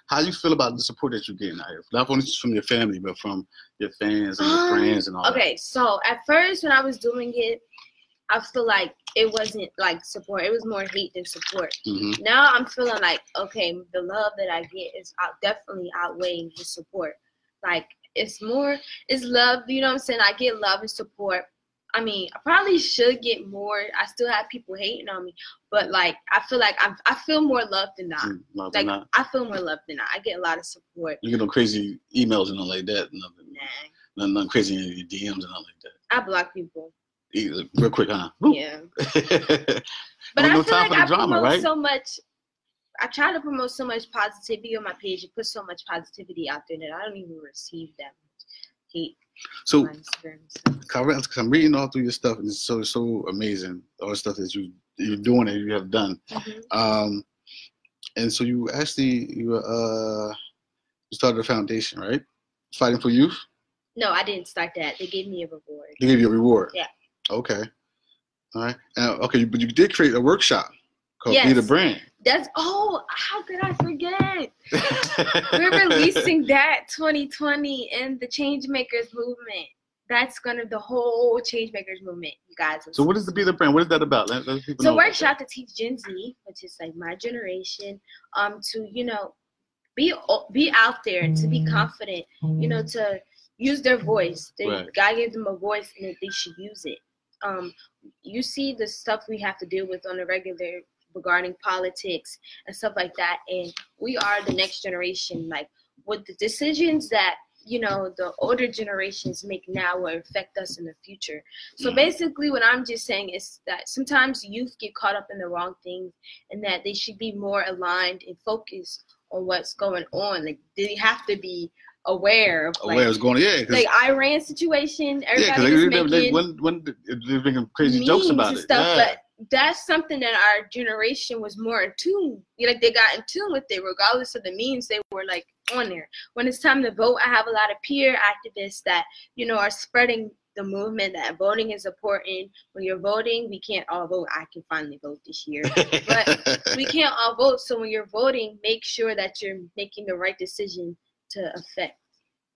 How do you feel about the support that you're getting out here? Not only just from your family, but from your fans and your Um, friends and all that. Okay, so at first when I was doing it, I feel like it wasn't like support. It was more hate than support. that. hmm Now I'm feeling like okay, the love that I get is out, definitely outweighing the support. Like it's more, it's love. You know what I'm saying? I get love and support. I mean, I probably should get more. I still have people hating on me, but like I feel like I'm, I feel more love than not. No, Like not. I feel more love than not. I get a lot of support. You get no crazy emails and nothing like that. Nothing, Nah, nothing, nothing crazy in your DMs and nothing like that. I block people. Real quick, huh? Yeah. But I feel like I drama, promote right? so much. I try to promote so much positivity on my page and put so much positivity out there that I don't even receive that much hate so, on Instagram. So. Cause I'm reading all through your stuff, and it's so so amazing. All the stuff that you you're doing and you have done. Mhm. Um, and so you actually you uh you started a foundation, right? Fighting for youth. No, I didn't start that. They gave me a reward. They gave you a reward. Yeah. Okay. All right. Uh, okay, but you did create a workshop called Be the Brand. That's oh, how could I forget? We're releasing that 2020 in the Changemakers movement. That's gonna the whole Changemakers movement, you guys. so what is the Be the Brand? What is that about? Let, let people It's a know workshop to teach Gen Z, which is like my generation, um, to you know, be be out there, to be confident, you know, to use their voice. They, Right. God gave them a voice, and they should use it. Um, you see the stuff we have to deal with on a regular regarding politics and stuff like that, and we are the next generation. Like with the decisions that you know the older generations make now will affect us in the future. So Mhm. basically, what I'm just saying is that sometimes youth get caught up in the wrong things, and that they should be more aligned and focused on what's going on. Like they have to be aware of like, it's going? Yeah, because like Iran situation. yeah, Everybody because they, they, they, when, when they're making crazy jokes about it. stuff, yeah. but that's something that our generation was more in tune. You know, like they got in tune with it, regardless of the means they were like on there. When it's time to vote, I have a lot of peer activists that you know are spreading the movement that voting is important. When you're voting, we can't all vote. I can finally vote this year. but we can't all vote. So when you're voting, make sure that you're making the right decision to affect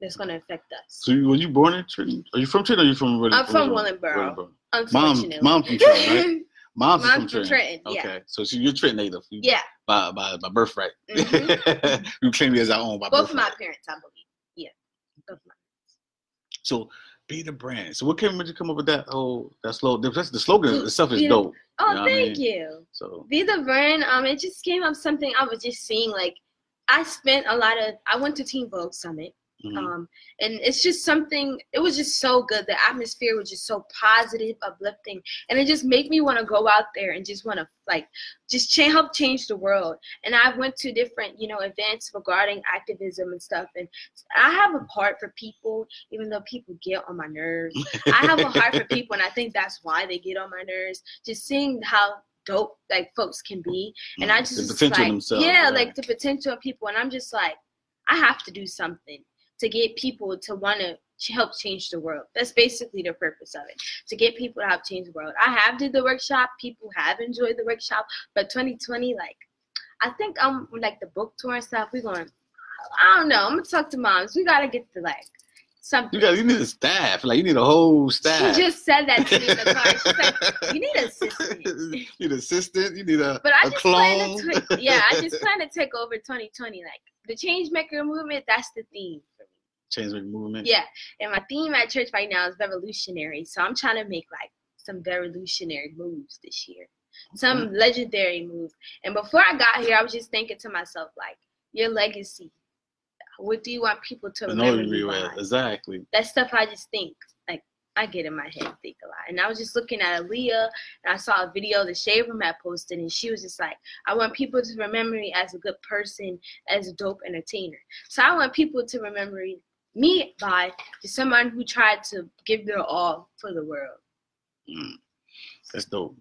that's going to affect us. So you, were you born in Trenton? Are you from Trenton? Or are you from? Really, I'm from Willingboro. Mom, Unfortunately, mom from Trenton, right? Mom's, Mom's from Trenton. Trenton, yeah. Okay, so she, you're Trenton native. You, yeah, By by by birthright. Mhm. you claim it as our own by both of my parents, I believe. Yeah, both my. So be the brand. So what came made you come up with that whole that slogan? That's the slogan Be- itself is the- dope. Oh, You know what I thank mean? you. So Be the brand. Um, it just came up something I was just seeing. Like, I spent a lot of. I went to Teen Vogue Summit. Mhm. Um, and it's just something. It was just so good. The atmosphere was just so positive, uplifting, and it just made me want to go out there and just want to like, just cha- help change the world. And I went to different, you know, events regarding activism and stuff. And I have a heart for people, even though people get on my nerves. I have a heart for people, and I think that's why they get on my nerves. Just seeing how dope like folks can be, and I Mhm. just the potential like, themselves. yeah, right. like the potential of people, and I'm just like, I have to do something to get people to want to help change the world. That's basically the purpose of it. To get people to help change the world. I have did the workshop. People have enjoyed the workshop. But 2020, like, I think I'm like the book tour and stuff. We're going. I don't know. I'm gonna talk to moms. We gotta get to like something. You got you need a staff. Like you need a whole staff. She just said that to me in the car. Like, "You need an assistant." you need an assistant. You need a, But I a just clone. plan to, tw- yeah, I just plan to take over 2020. Like the change maker movement. That's the theme. Change the movement. Yeah, and my theme at church right now is revolutionary. So I'm trying to make like some revolutionary moves this year, some legendary moves. And before I got here, I was just thinking to myself, like, your legacy. What do you want people to know remember you exactly. That stuff I just think, like, I get in my head and think a lot. And I was just looking at Aaliyah, and I saw a video the Shade Room had posted, and she was just like, I want people to remember me as a good person, as a dope entertainer. So I want people to remember me by just someone who tried to give their all for the world. Mm. That's dope.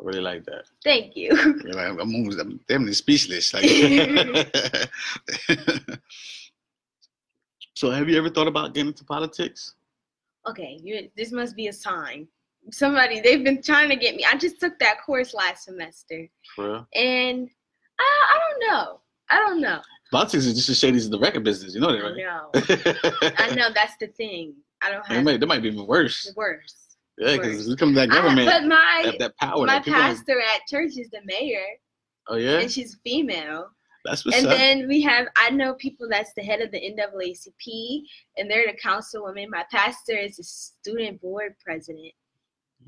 I really like that. Thank you. You're like, I'm almost, I'm damn speechless. Like, so, have you ever thought about getting into politics? okay, you, this must be a sign. Somebody, they've been trying to get me. I just took that course last semester, and I, I don't know. I don't know. Politics is just as shady as the record business. You know I that, right? know. I know that's the thing. I don't It have might, that might be even worse. worse. Yeah, because worse. we come to that I- government, but my that, that power. my that pastor at church is the mayor, oh yeah, and she's female. that's what's And up. then we have I know people that's the head of the NAACP, and they're the councilwoman. My pastor is the student board president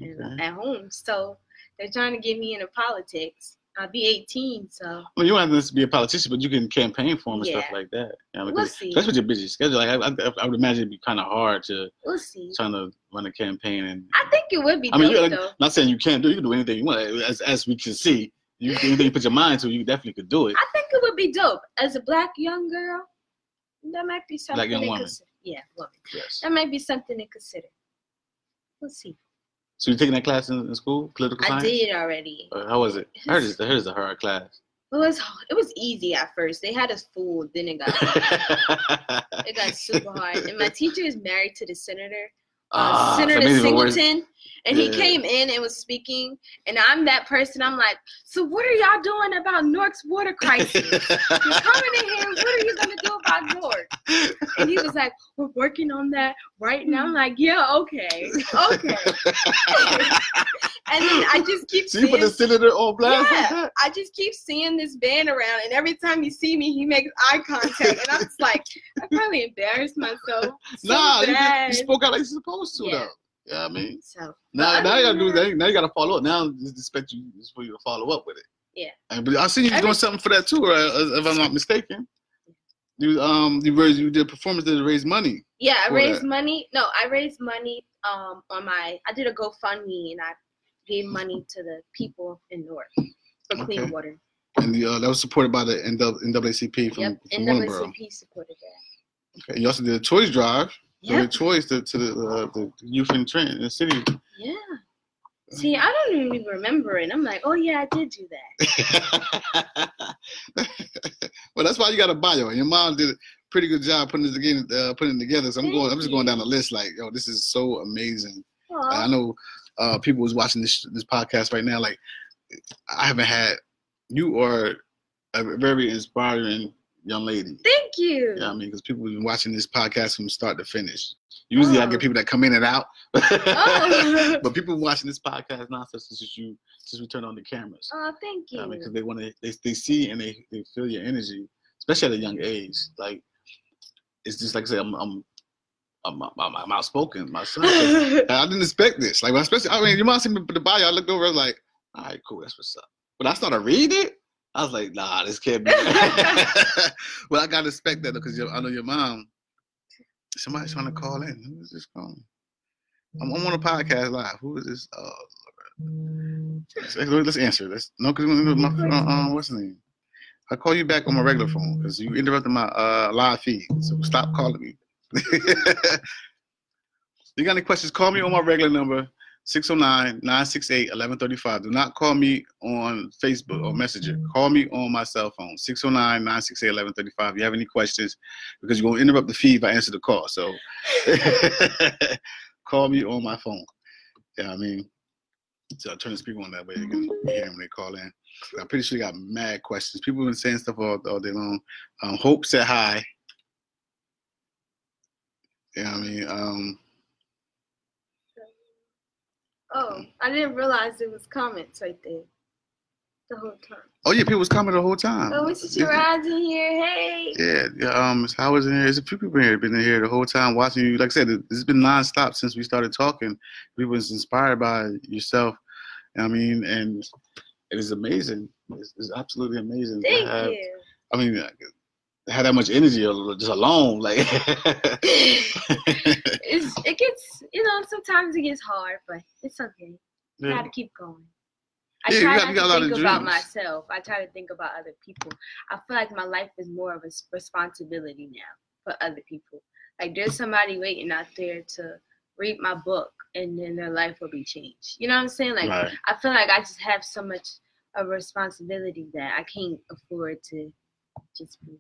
Okay. at home, so they're trying to get me into politics. I'll be 18, so Well, you don't have to be a politician, but you can campaign for them and stuff like that. Yeah, We'll see. that's what your busy schedule. Like, I, I, I would imagine it'd be kind of hard to we'll see. trying to run a campaign and. I think it would be I mean, dope you're though. like, not saying you can't do. You can do anything you want. As as we can see, you anything you put your mind to, you definitely could do it. I think it would be dope as a black young girl. That might be something. Black young to woman. consider. Yeah, woman. Yes. That might be something to consider. We'll see. So you taking that class in, in school, political I science? did already. Uh, how was it? I heard it's, I heard it's a hard class. It was it was easy at first. They had us fooled, then it got it got super hard. And my teacher is married to the senator, uh, Ah, Senator maybe even worse. Singleton, and he came in and was speaking. And I'm that person. I'm like, so what are y'all doing about Newark's water crisis? You're coming in here. What are you gonna do about Newark? And he was like, we're working on that right now. I'm like, yeah, okay, okay. and then I just keep so you seeing. put the senator on blast like Yeah, that? I just keep seeing this band around, and every time you see me, he makes eye contact, and I'm just like, I probably embarrassed myself. So nah, you, you spoke out like you're supposed to Yeah. though. Yeah, I mean, So now, now you gotta do that. Now you gotta follow up. Now just expect you just for you to follow up with it. Yeah. And, but I see you Every- doing something for that too, right? uh, If I'm not mistaken. You um you raised you did a performance to raise money. Yeah, I raised that. money. No, I raised money um on my. I did a GoFundMe and I gave money to the people in North for clean water. And uh, that was supported by the NAACP from, Yep, from. NAACP supported that. Okay. You also did a toys drive. Yeah, The toys to, to the, uh, the youth in the city. yeah. See, I don't even remember it. I'm like, oh yeah, I did do that. well, that's why you got a bio. Your mom did a pretty good job putting it together. Uh, putting it together. So I'm Thank going. I'm just going down the list. Like, yo, this is so amazing. I know uh, people was watching this this podcast right now. Like, I haven't had you are a very inspiring young lady. Thank you. Yeah, I mean, because people have been watching this podcast from start to finish. Usually, I Oh. get people that come in and out, Oh. but people watching this podcast now since you since we turn on the cameras. Oh, thank you. I mean, because they want to, they, they see and they, they feel your energy, especially at a young age. Like, it's just like I say, I'm, I'm, I'm, I'm, I'm outspoken. My son, I didn't expect this. Like, I especially, I mean, you might see me put the bio. I looked over, I was like, all right, cool, that's what's up. But I started reading it. I was like, nah, this can't be. well, I gotta respect that because I know your mom. Somebody's trying to call in. Who is this calling? I'm, I'm on a podcast live. Who is this? Oh, Let's, let's answer this. No, because my uh, uh, what's the name? I call you back on my regular phone because you interrupted my uh, live feed. So stop calling me. you got any questions? Call me on my regular number. 609-968-1135. Do not call me on Facebook or Messenger. Call me on my cell phone, 609-968-1135. If you have any questions, because you're going to interrupt the feed if I answer the call. So call me on my phone. Yeah, I mean, so I turn the speaker on that way. They can hear them when they call in. I'm pretty sure you got mad questions. People have been saying stuff all, all day long. Um, Hope said hi. Yeah, I mean, um, Oh, I didn't realize it was comments right there the whole time. oh yeah, people was coming the whole time. Oh, Mr. Shiraz in here. Hey. Yeah, yeah. Um, Howard's in here. There's a few people here been in here the whole time watching you. Like I said, it- it's been nonstop since we started talking. We was inspired by yourself. I mean, and it is amazing. It's, it's absolutely amazing. Thank have- you. I mean, had that much energy just alone, like. it's, it gets, you know, sometimes it gets hard, but it's okay. I yeah. gotta keep going. I Yeah, try got- you not to think about myself. I try to think about other people. I feel like my life is more of a responsibility now for other people. Like there's somebody waiting out there to read my book, and then their life will be changed. You know what I'm saying? Like Right. I feel like I just have so much of responsibility that I can't afford to just be.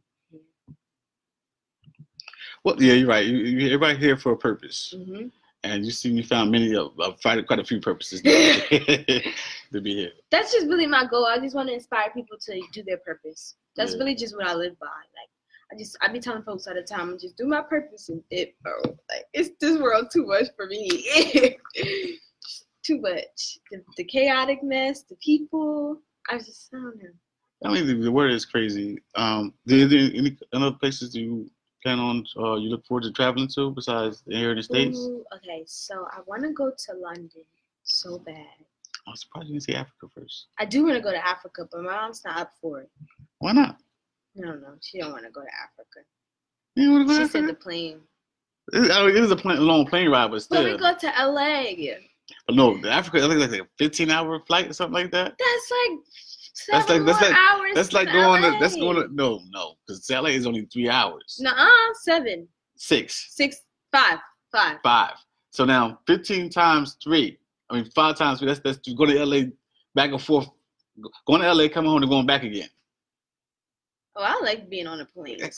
Well, yeah, you're right. You, you, everybody here for a purpose, hmm and you see, you found many of, of quite, quite a few purposes to be here. That's just really my goal. I just want to inspire people to do their purpose. That's Yeah. really just what I live by. Like I just I be telling folks all the time, just do my purpose and it, bro. Like it's this world too much for me. too much. The, the chaoticness, the people. I just I don't know. I mean, the, the word is crazy. Um, there any other places do you plan on? Uh, you look forward to traveling to besides here in the states? Ooh, okay, so I want to go to London so bad. I'm surprised you didn't say Africa first. I do want to go to Africa, but my mom's not up for it. Why not? No, no, she don't want to go to Africa. You want to go She said the plane. It, I mean, it is a plane, long plane ride, but still. still. we go to LA. But no, Africa, I think like a 15 hour flight or something like that. That's like That's like- that's like-. That's like going to, that's going to, no, no, because LA is only three hours. Nuh-uh, seven, Six, six, five, five. five. So now 15 times three, I mean, five times three, that's, that's to go to LA back and forth. Going to LA, coming home, and going back again. Oh, I like being on a plane.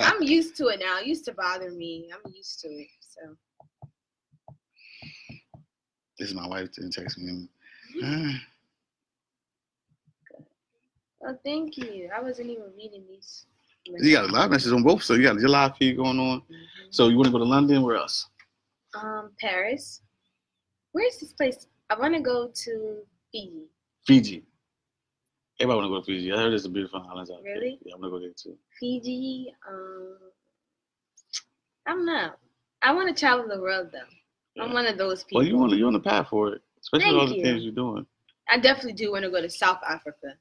I'm used to it now. It used to bother me. I'm used to it. So this is my wife didn't text me. Mm-hmm. oh, thank you. I wasn't even reading these. You got a lot of messages on both, so you got your live feed going on. Mhm. So you want to go to London? Where else? Um, Paris. Where's this place? I want to go to Fiji. Fiji. Everybody want to go to Fiji. I heard there's a beautiful islands out there. Really? Yeah, I'm gonna go there too. Fiji. Um, I don't know. I want to travel the world though. I'm one of those people. Well, you want to, you're on the path for it, especially with all the you. things you're doing. I definitely do want to go to South Africa.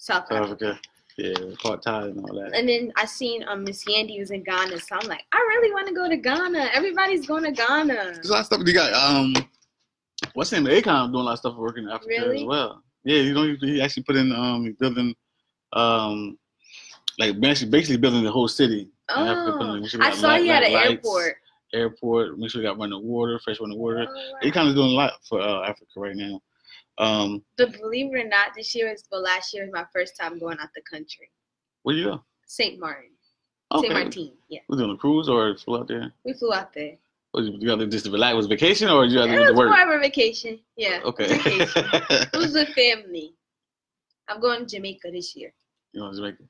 South Africa. Africa, yeah, apartheid and all that. And then I seen um Miss Yandy was in Ghana, so I'm like, I really want to go to Ghana. Everybody's going to Ghana. There's a lot of stuff you got. Um, what's his name? Akon doing a lot of stuff working in Africa Really? as well. Yeah, you know, he, he actually put in um building um like basically basically building the whole city. Africa, Oh, make sure I saw light- you at light an lights, airport. Airport. Make sure we got running water, fresh running water. Oh, He wow. kind of doing a lot for uh, Africa right now. Um, But believe it or not, this year is well, last year was my first time going out the country. where you go? Saint Martin, Okay. Saint Martin. Yeah, We doing a cruise or flew out there? we flew out there. What, you got just to relax? Was vacation or you got to It was more of a vacation. Yeah. Okay. Vacation. It was with family. I'm going to Jamaica this year. you know, Jamaica.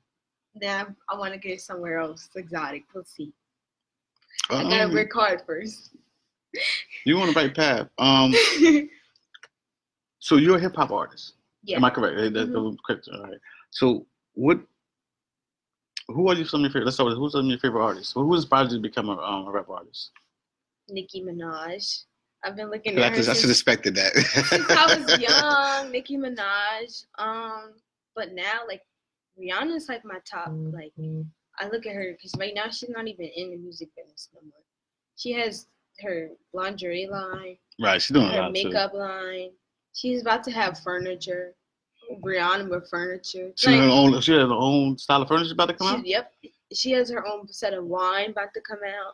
Then I want to get somewhere else exotic. We'll see. I Um, gotta work hard first. you want the right path. Um, so you're a hip hop artist. yeah. Am I correct? That- that- Mhm. correct. All right. So what? Who are you some of your favorite? Let's start with who's some of your favorite artists? Who inspired you to become a, um, a rap artist? Nicki Minaj. I've been looking I at her should have expected that. since I was young. Nicki Minaj. Um, but now like Rihanna's like my top. Like I look at her because right now she's not even in the music business no more. She has her lingerie line, right, she's doing a her lot too. makeup line. She's about to have furniture. Rihanna with furniture. She, has her own, she has her own style of furniture about to come out. yep. She has her own set of wine about to come out.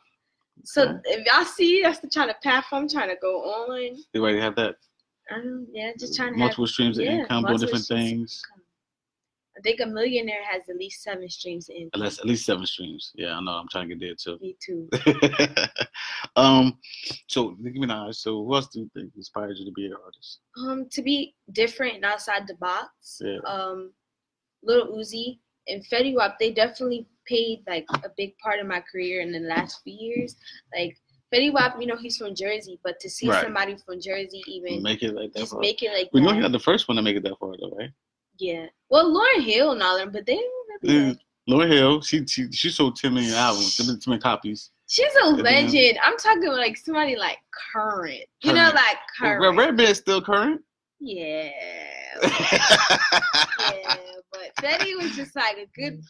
So Okay. if y'all see, that's the kind of path I'm trying to go on. You already have that. Um, yeah, just trying to multiple have. streams of yeah, income, doing different things. I think a millionaire has at least seven streams in. At least, at least seven streams. Yeah, I know. I'm trying to get there too. Me too. um, so Nicki Minaj. So who else do you think inspired you to be an artist? Um, to be different and outside the box. Yeah. Um, Little Uzi and Fetty Wap, they definitely played like a big part of my career in the last few years. Like Fetty Wap, you know, he's from Jersey, but to see Right. somebody from Jersey even Make it like that. just far. make it like We know that, you're not the first one to make it that far, though, right? Yeah. Well, Lauryn Hill and all them, but they don't really. Like, Lauryn Hill, she she she sold 10 million albums, 10 million 10 million copies. she's a legend. I'm talking like somebody like current. You know, like current. Red Band's still current. Yeah. yeah, but Fetty was just like a good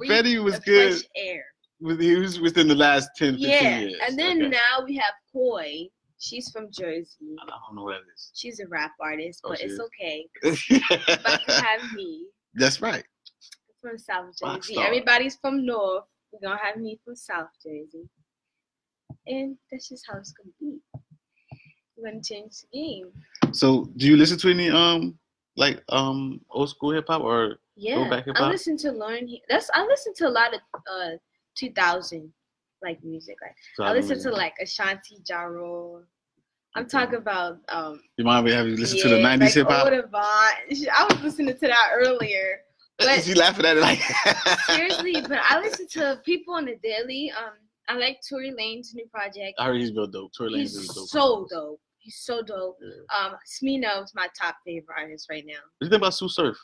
Fetty was good. fresh air. With- He was within the last 10, 15 Yeah, years. and then Okay. now we have Coi. She's from Jersey. I don't know what that She's a rap artist, Oh, but it's is? okay. is. About to have me That's right. from South Jersey. Everybody's from North. We're gonna have me from South Jersey, and that's just how it's gonna be. We're gonna change the game. So, do you listen to any um like um old school hip hop or Yeah, back hip hop? I listen to Lauryn. Hill- That's I listen to a lot of uh 2000 like music. Like I listen to like Ashanti Ja Rule. I'm talking about um You mind me have you listen to the '90s like hip hop? I was listening to that earlier. But she laughing at it like seriously, but I listen to people on the daily. Um, I like Tory Lanez new project. I heard he's real dope. Tory Lanez He's is dope. so dope. He's so dope. Yeah. Um, Smino's my top favorite artist right now. What do you think about Sue Surf?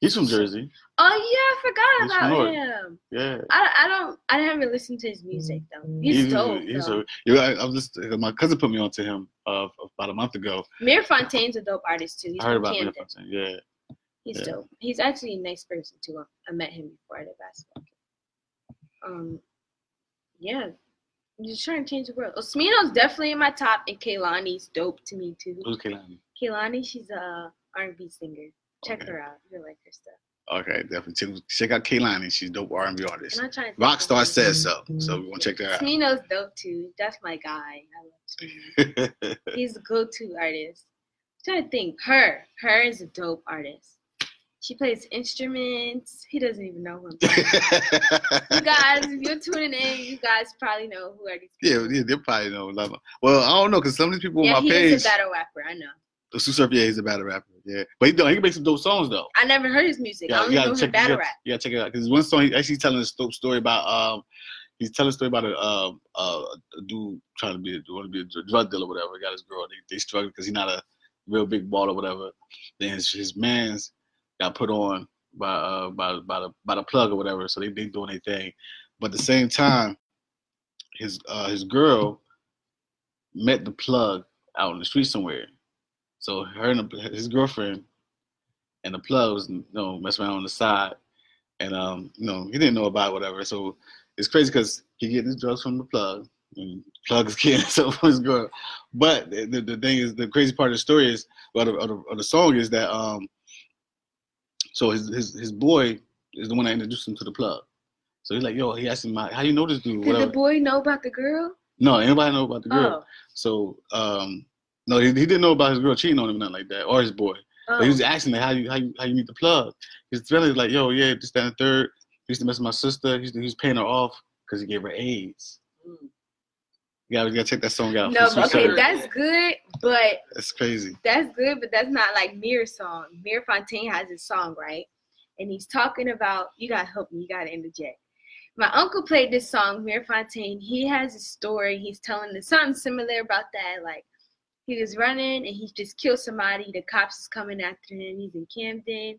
He's from Jersey. Oh yeah, I forgot from about him. Yeah. I, I don't I haven't listened to his music though. He's, dope. He's though. a, I, I was listening, my cousin put me onto him uh, about a month ago. Mir Fontaine's a dope artist too. He's I heard about Camden. Camden. Yeah. He's Yeah. dope. He's actually a nice person too. I met him before at a basketball game. Um, yeah, I'm just trying to change the world. Osmino's definitely in my top, and Kehlani's dope to me too. Who's Kehlani? Kaylani, she's a R&B singer. Check Okay. her out. You like her stuff. Okay, definitely. Check, out Kehlani. She's a dope R&B artist. I'm not trying to. think of Roxxstar says so, so we want to check that out. Smino's dope too. That's my guy. I love Smino. He's a go-to artist. I'm trying to think. Her. Her is a dope artist. She plays instruments. He doesn't even know who I'm you guys, if you're tuning in, you guys probably know who are these yeah, people. yeah, they probably know. Well, I don't know because some of these people yeah, on he my is page, a battle rapper. I know. Sue Surf, yeah, he's a battle rapper. Yeah, but he, he can make some dope songs though. I never heard his music. I Yeah, only you know gotta his check. You battle rap. gotta check it out because one song he actually telling a dope story about um he's telling a story about a um uh, a dude trying to be a, want to be a drug dealer or whatever. He got his girl. They they struggle because he's not a real big ball or whatever. Then his, his man's got put on by uh by by the by the plug or whatever. So they they doing their thing, but at the same time, his uh his girl met the plug out in the street somewhere. So her and his girlfriend and the plug was you know messing around on the side, and um you know he didn't know about whatever. So it's crazy because he getting his drugs from the plug, and the plug is getting so from his girl. But the, the, the thing is, the crazy part of the story is, well, the, of the, of the song is that um so his his his boy is the one that introduced him to the plug. So he's like, yo, he asked him, how you know this dude? Did the boy know about the girl? No, anybody know about the girl. Oh. So um no, he, he didn't know about his girl cheating on him, or nothing like that, or his boy. Oh. But he was oh. asking like, how you how you how you meet the plug? His friend is like, yo, yeah, just that, and the third. He used to mess with my sister. He used to, he was paying her off because he gave her AIDS. Mm. You gotta, you gotta check that song out. no, okay, that's good, but that's crazy. that's good, but that's not like Mir's song. Mir Fontaine has his song, right? And he's talking about you gotta help me, you gotta interject. My uncle played this song, Mir Fontaine. He has a story. He's telling the something similar about that. Like he was running and he just killed somebody. The cops is coming after him. He's in Camden,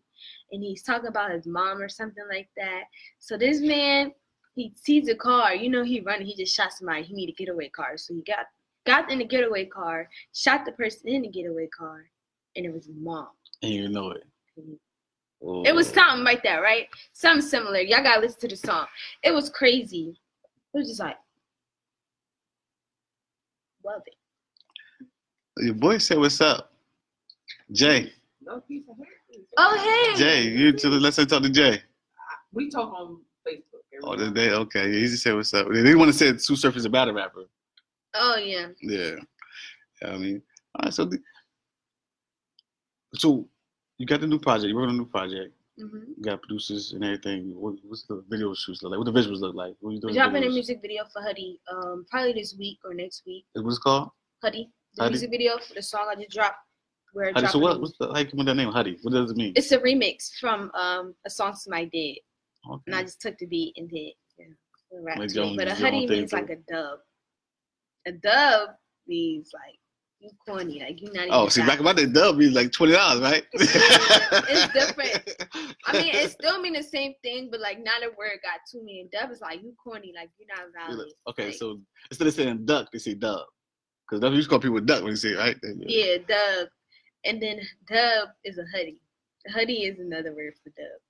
and he's talking about his mom or something like that. So this man, he sees a car. You know, he running. He just shot somebody. He need a getaway car. So he got got in the getaway car, shot the person in the getaway car, and it was his mom. And you know it. It was something like that, right? Something similar. Y'all gotta listen to the song. It was crazy. It was just like, love it. Your boy said, "What's up, Jay? No piece of hair. Oh hey. Jay, you to the let's say talk to Jay. We talk on Facebook. every Oh, day. did they? Okay, yeah, he just said, "What's up?" They didn't want to say Sue Surf is a battle rapper. Oh yeah. Yeah. Yeah, I mean, all right. So, the, so you got the new project. You working on a new project. hmm You got producers and everything. What, what's the video shoots look like? What the visuals look like? What you doing? Dropping a music video for Huddy, um, probably this week or next week. What's it called? Huddy, the Huddy? music video for the song I just dropped. We're Huddy. So what? What's the? How you come with that name, Huddy? What does it mean? It's a remix from um a song somebody did, and I just took the beat and did yeah, a rap Like to it. But a is your own Huddy means like a dub. A dub means like you corny, like you not even. Oh, see, back my day, dub means like twenty dollars, right? It's different. I mean, it still mean the same thing, but like not a word got to me. And dub is like you corny, like you're not valid. okay, Like, so instead of saying duck, they say dub. Because you used to call people duck when you say it, right? yeah, dub, and then dub is a hoodie. Hoodie is another word for dub.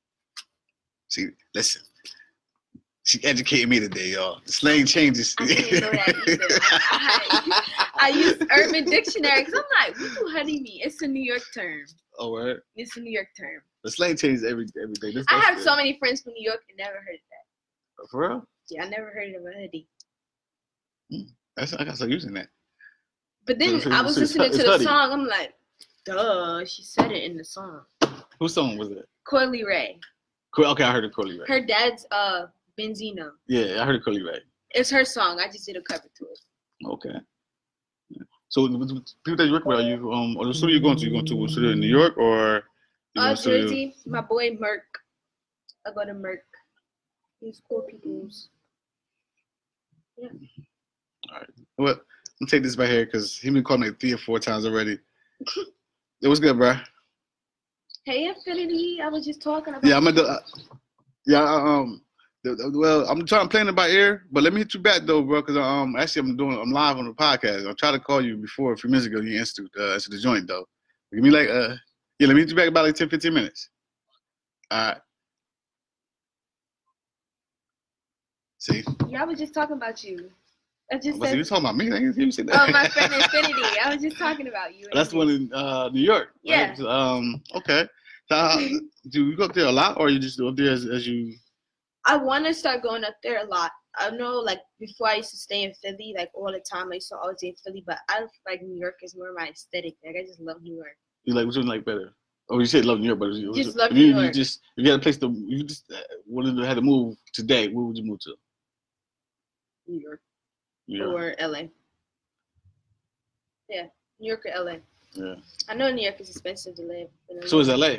See, listen. She educated me today, y'all. The slang changes. I didn't know that either. I, I use Urban Dictionary because I'm like, what do hoodie mean? It's a New York term. oh, word. It's a New York term. The slang changes every every day. This, I have good. so many friends from New York and never heard of that. For real? Yeah, I never heard of a hoodie. Hmm. That's, I got to start using that. But then I was listening to the song. I'm like, duh, she said it in the song. Whose song was it? Coi Leray. Okay, I heard of Coi Leray. Her dad's uh Benzino. Yeah, I heard of Coi Leray. It's her song. I just did a cover to it. Okay. So people that you work with, are you um, or the studio you going to? You going to a studio in New York or? Uh, going to Jersey, my boy Merk. I go to Merk. He's cool peoples. Yeah. All right. Well, I'm take this right here because he been calling me three or four times already. it was good, bro. Hey Infinity, I was just talking about. Yeah, I'm gonna. Uh, yeah, um. Well, I'm trying playing it by ear, but let me hit you back though, bro. Because um, actually, I'm doing. I'm live on the podcast. I tried to call you before a few minutes ago. You answered uh, answered the joint though. Give me like uh, yeah. Let me hit you back about like 10, 15 minutes. All right. See, Yeah, I was just talking about you. I just What's said, you talking about me? I didn't hear you say that. oh, my friend Infinity. I was just talking about you. That's the one in uh, New York. right? Yeah. So, Um. Okay. So, uh, do you go up there a lot, or you just go up there as, as you? I want to start going up there a lot. I know, like before, I used to stay in Philly, like all the time. I used to always be in Philly, but I feel like New York is more my aesthetic. Like I just love New York. You like which one you like better? Oh, you said love New York, but you Just love you, New You York. just if you had a place to, you just uh, wanted to had to move today. Where would you move to? New York York. or LA. Yeah, New York or LA. Yeah. I know New York is expensive to live. So is LA.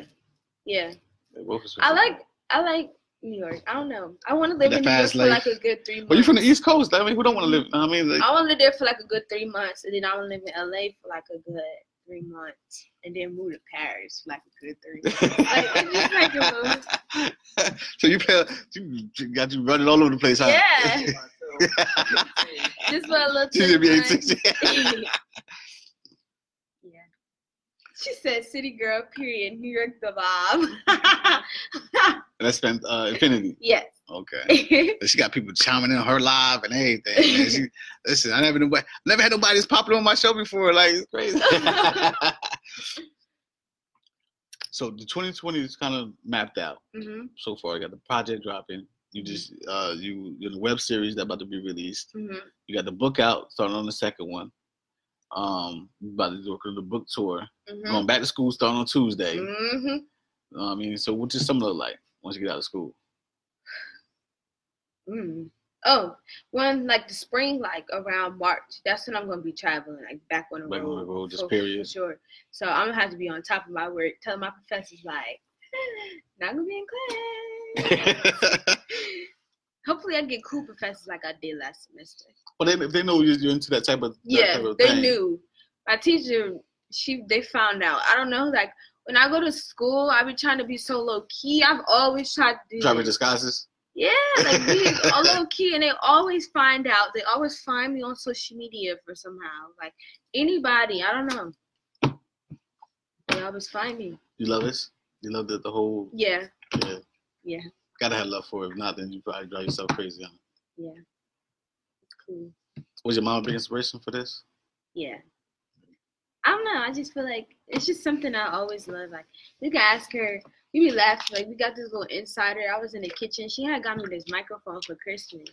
Yeah, They're both expensive. I like I like New York. I don't know. I want to live in New York fast for like a good three months. But you from the East Coast. I mean, who don't want to live? I mean, like, I want to live there for like a good three months, and then I want to live in LA for like a good three months, and then move to Paris for like a good three. months. Like, just like a so you play, you you got you running all over the place, huh? Yeah. Just for a little She should be 18. yeah. She said, "City girl." Period. New York, the vibe. And I spent uh, Infinity. yes. Okay. She got people chiming in her live and everything. Man. She, listen, I never knew, never had nobody this popular on my show before. Like it's crazy. so the 2020 is kind of mapped out hmm so far. You got the project dropping. You just uh you you the web series that about to be released. hmm You got the book out, starting on the second one. Um, about to do the book tour. hmm Going back to school starting on Tuesday. hmm I mean, so what does some look like once you get out of school? Mm. Oh, when like the spring, like around March, that's when I'm gonna be traveling, like back on the Back on road. the road, just for- period. For sure. So I'm gonna have to be on top of my work, telling my professors like, not gonna be in class. Hopefully, I get cool professors like I did last semester. Well, they if they know you're into that type of that Yeah, type of they thing. knew. My teacher, she they found out. I don't know, like when I go to school, I be trying to be so low key. I've always tried to do. Driving disguises. Yeah, like be a low key, and they always find out. They always find me on social media for somehow. Like anybody, I don't know. They always find me. You love this. You love the the whole. Yeah, Yeah. Yeah. Gotta have love for it. If not, then you probably drive yourself crazy. Huh? yeah. It's cool. Was your mom a big inspiration for this? Yeah. I don't know. I just feel like it's just something I always love. Like you can ask her. We be laughing. Like we got this little insider. I was in the kitchen. She had got me this microphone for Christmas,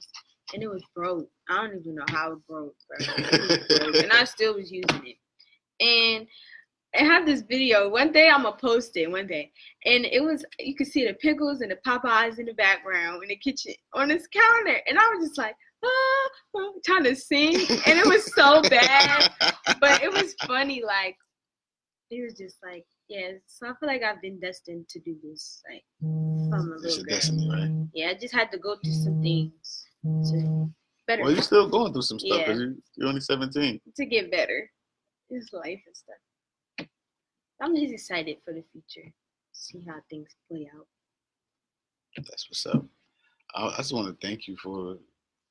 and it was broke. I don't even know how it broke, bro. It was broke, and I still was using it. And I have this video. One day I'm gonna post it. One day, and it was you could see the pickles and the Popeyes in the background in the kitchen on this counter, and I was just like, ah, ah, trying to sing, and it was so bad, but it was funny. Like it was just like, yeah. So I feel like I've been destined to do this, like from a little girl. destiny, right? Yeah, I just had to go through some things to better Well, you're still going through some stuff Yeah. because you, you're only 17. to get better. It's life and stuff. I'm just excited for the future. See how things play out. That's what's up. I, I just want to thank you for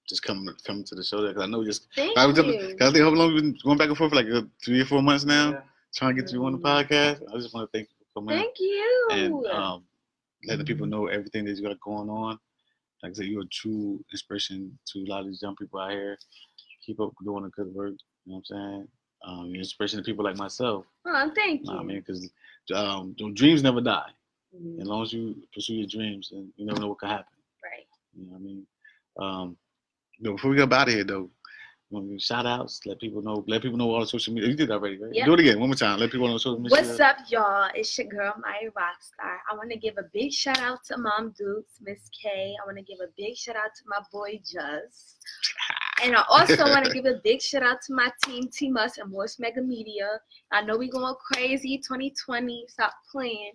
just coming coming to the show because I know just Thank I was you. Cause I think how long we've been going back and forth for like uh, three or four months now, Yeah. trying to get you on the Mhm. podcast. I just want to thank you for coming Thank you. and um, letting people know everything that you got going on. Like I said, you're a true inspiration to a lot of these young people out here. Keep up doing the good work. You know what I'm saying? Um, you're inspiration to people like myself. oh, thank You you. know I mean? Because um, dreams never die. Mhm, As long as you pursue your dreams, and you never know what can happen. Right. You know what I mean? Um, but before we get out of here, though, you want shout outs, let people know, let people know all the social media. You did that already, right? Yep. Do it again, one more time. Let people know social media. What's up, y'all? It's your girl, Amya Roxxstar. I want to give a big shout out to Mom Dukes, Miss K. I want to give a big shout out to my boy Juz. And I also want to give a big shout out to my team, T Mus and Morse Mega Media. I know we going crazy 2020. Stop playing.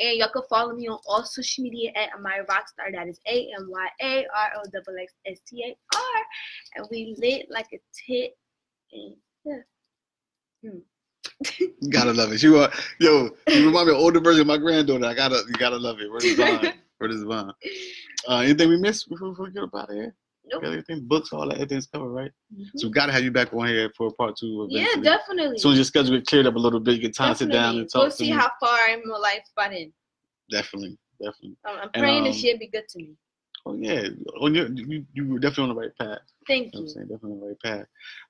And y'all can follow me on all social media at Amya Roxxstar. That is A M Y A R O X X S T A R. And we lit like a tit. And yeah. You gotta love it. You are, yo, you remind me of older version of my granddaughter. I gotta, you gotta love it. Word is bond. Word is bond. Uh, anything we missed before we get up out of here? Nope. Got anything, books, all that, everything's covered, right? Mhm. So we gotta have you back on here for part two. Yeah, definitely. As your schedule get cleared up a little bit, you get time to sit down and talk We'll to see me. how far in my life by then. Definitely, definitely. I'm, I'm And, praying um, this year be good to me. Oh yeah, on your, you, you were definitely on the right path. Thank You know what I'm saying? Definitely on the right path.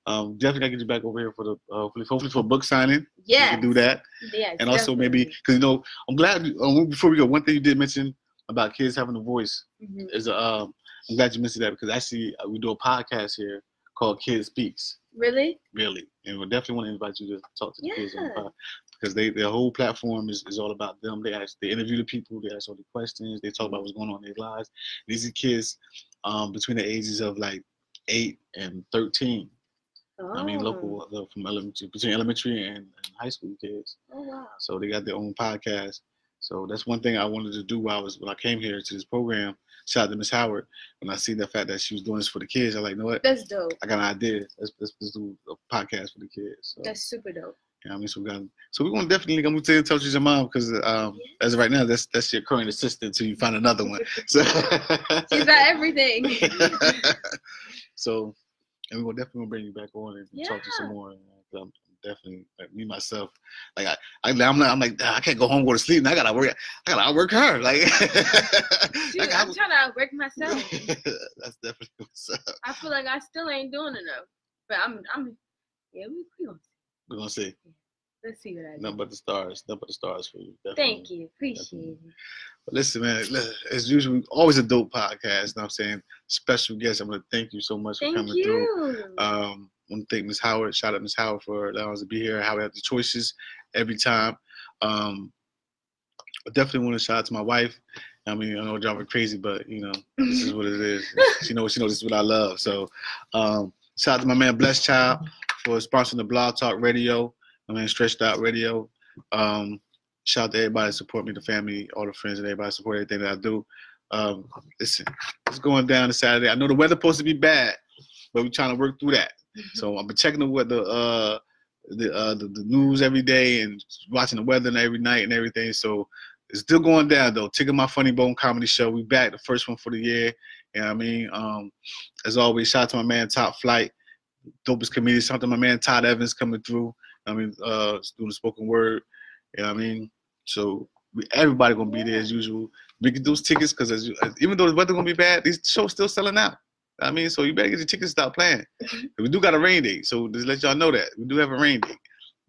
Um, definitely gotta get you back over here for the uh, hopefully, hopefully for a book signing. Yeah. You can do that. Yes, and also maybe because you know I'm glad um, before we go, one thing you did mention about kids having a voice hmm is um I'm glad you mentioned that because actually uh, we do a podcast here called Kids Speaks, Really? really, and we definitely want to invite you to talk to the kids on the pod because they their whole platform is, is all about them. They ask they interview the people, they ask all the questions, they talk about what's going on in their lives. These are kids um between the ages of like eight and thirteen. Oh. I mean local uh, from elementary between elementary and, and high school kids. Oh wow. So they got their own podcast. So that's one thing I wanted to do while I was when I came here to this program. Shout out to Miss Howard. When I seen the fact that she was doing this for the kids, I like, you know what? That's dope. I got an idea. Let's, let's, let's do a podcast for the kids. So, That's super dope. you know I mean, so we got. So we're gonna definitely. Gonna tell tell you your mom because um, as of right now, that's that's your current assistant until you find another one. So She's got everything. so, and we're definitely gonna bring you back on and talk to you some more. And, um, definitely, like me myself, like I, I I'm not, I'm like "Ah, I can't go home go to sleep. And I gotta work. I gotta outwork her. Like, Shoot, I I'm trying to outwork myself. that's definitely what's up. I feel like I still ain't doing enough. But I'm I'm yeah, we, we gonna see. We're gonna see let's see what I do. nothing but the stars, nothing but the stars for you. Definitely. Thank you. Appreciate it. But listen, man, as usual, always a dope podcast. You know what I'm saying? Special guest. I'm gonna thank you so much for Thank coming through. you. Um, I want to thank Miss Howard. Shout out Miss Howard for allowing us to be here. How we have the choices every time. Um, I definitely want to shout out to my wife. I mean, I know drive her crazy, but you know, this is what it is. She knows she knows this is what I love. So, um, shout out to my man Bless Child for sponsoring the Blog Talk Radio. I mean, Stretched Out Radio. Um, shout out to everybody that support me, the family, all the friends, and everybody support everything that I do. Um, listen, it's going down to Saturday. I know the weather's supposed to be bad, but we're trying to work through that. So I've been checking the weather, uh, the, uh, the the news every day and watching the weather and every night and everything. So it's still going down though. Taking my funny bone comedy show. We back the first one for the year. You know what I mean? Um, as always, shout out to my man Top Flight, dopest comedian. To my man Todd Evans coming through. I mean, uh, doing the spoken word. You know what I mean? So we, everybody gonna be there as usual. We those tickets because even though the weather gonna be bad, these shows still selling out. I mean, so you better get your tickets. Stop playing. we do got a rain date, so just let y'all know that we do have a rain date.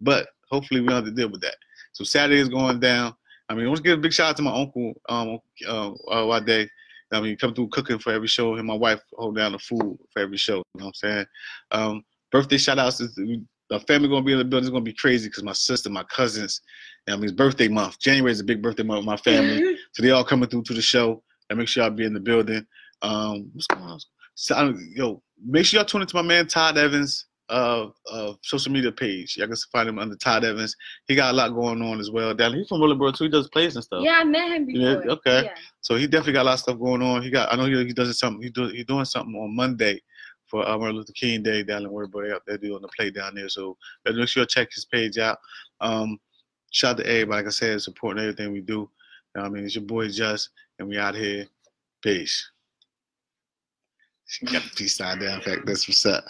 But hopefully we don't have to deal with that. So Saturday is going down. I mean, let's give a big shout out to my uncle, um, uh, uh Wade. I mean, come through cooking for every show. And my wife hold down the food for every show. You know what I'm saying? Um, birthday shout outs. The family gonna be in the building. It's gonna be crazy because my sister, my cousins, I mean, it's birthday month. January is a big birthday month with my family, so they all coming through to the show. And make sure y'all be in the building. Um, what's going on? So, yo, make sure y'all tune into my man Todd Evans uh, uh, social media page. Y'all can find him under Todd Evans. He got a lot going on as well. Down he's from Willingboro too. He does plays and stuff. Yeah, I met him before. Okay. Yeah. So he definitely got a lot of stuff going on. He got I know he, he does something. He do, he's doing something on Monday for uh, Martin Luther King Day down in Willingboro. They up there doing the play down there. So make sure you check his page out. Um, shout out to everybody. Like I said, supporting everything we do. You know I mean, it's your boy Just, and we out here. Peace. Got the peace sign down. In fact, that's what's up.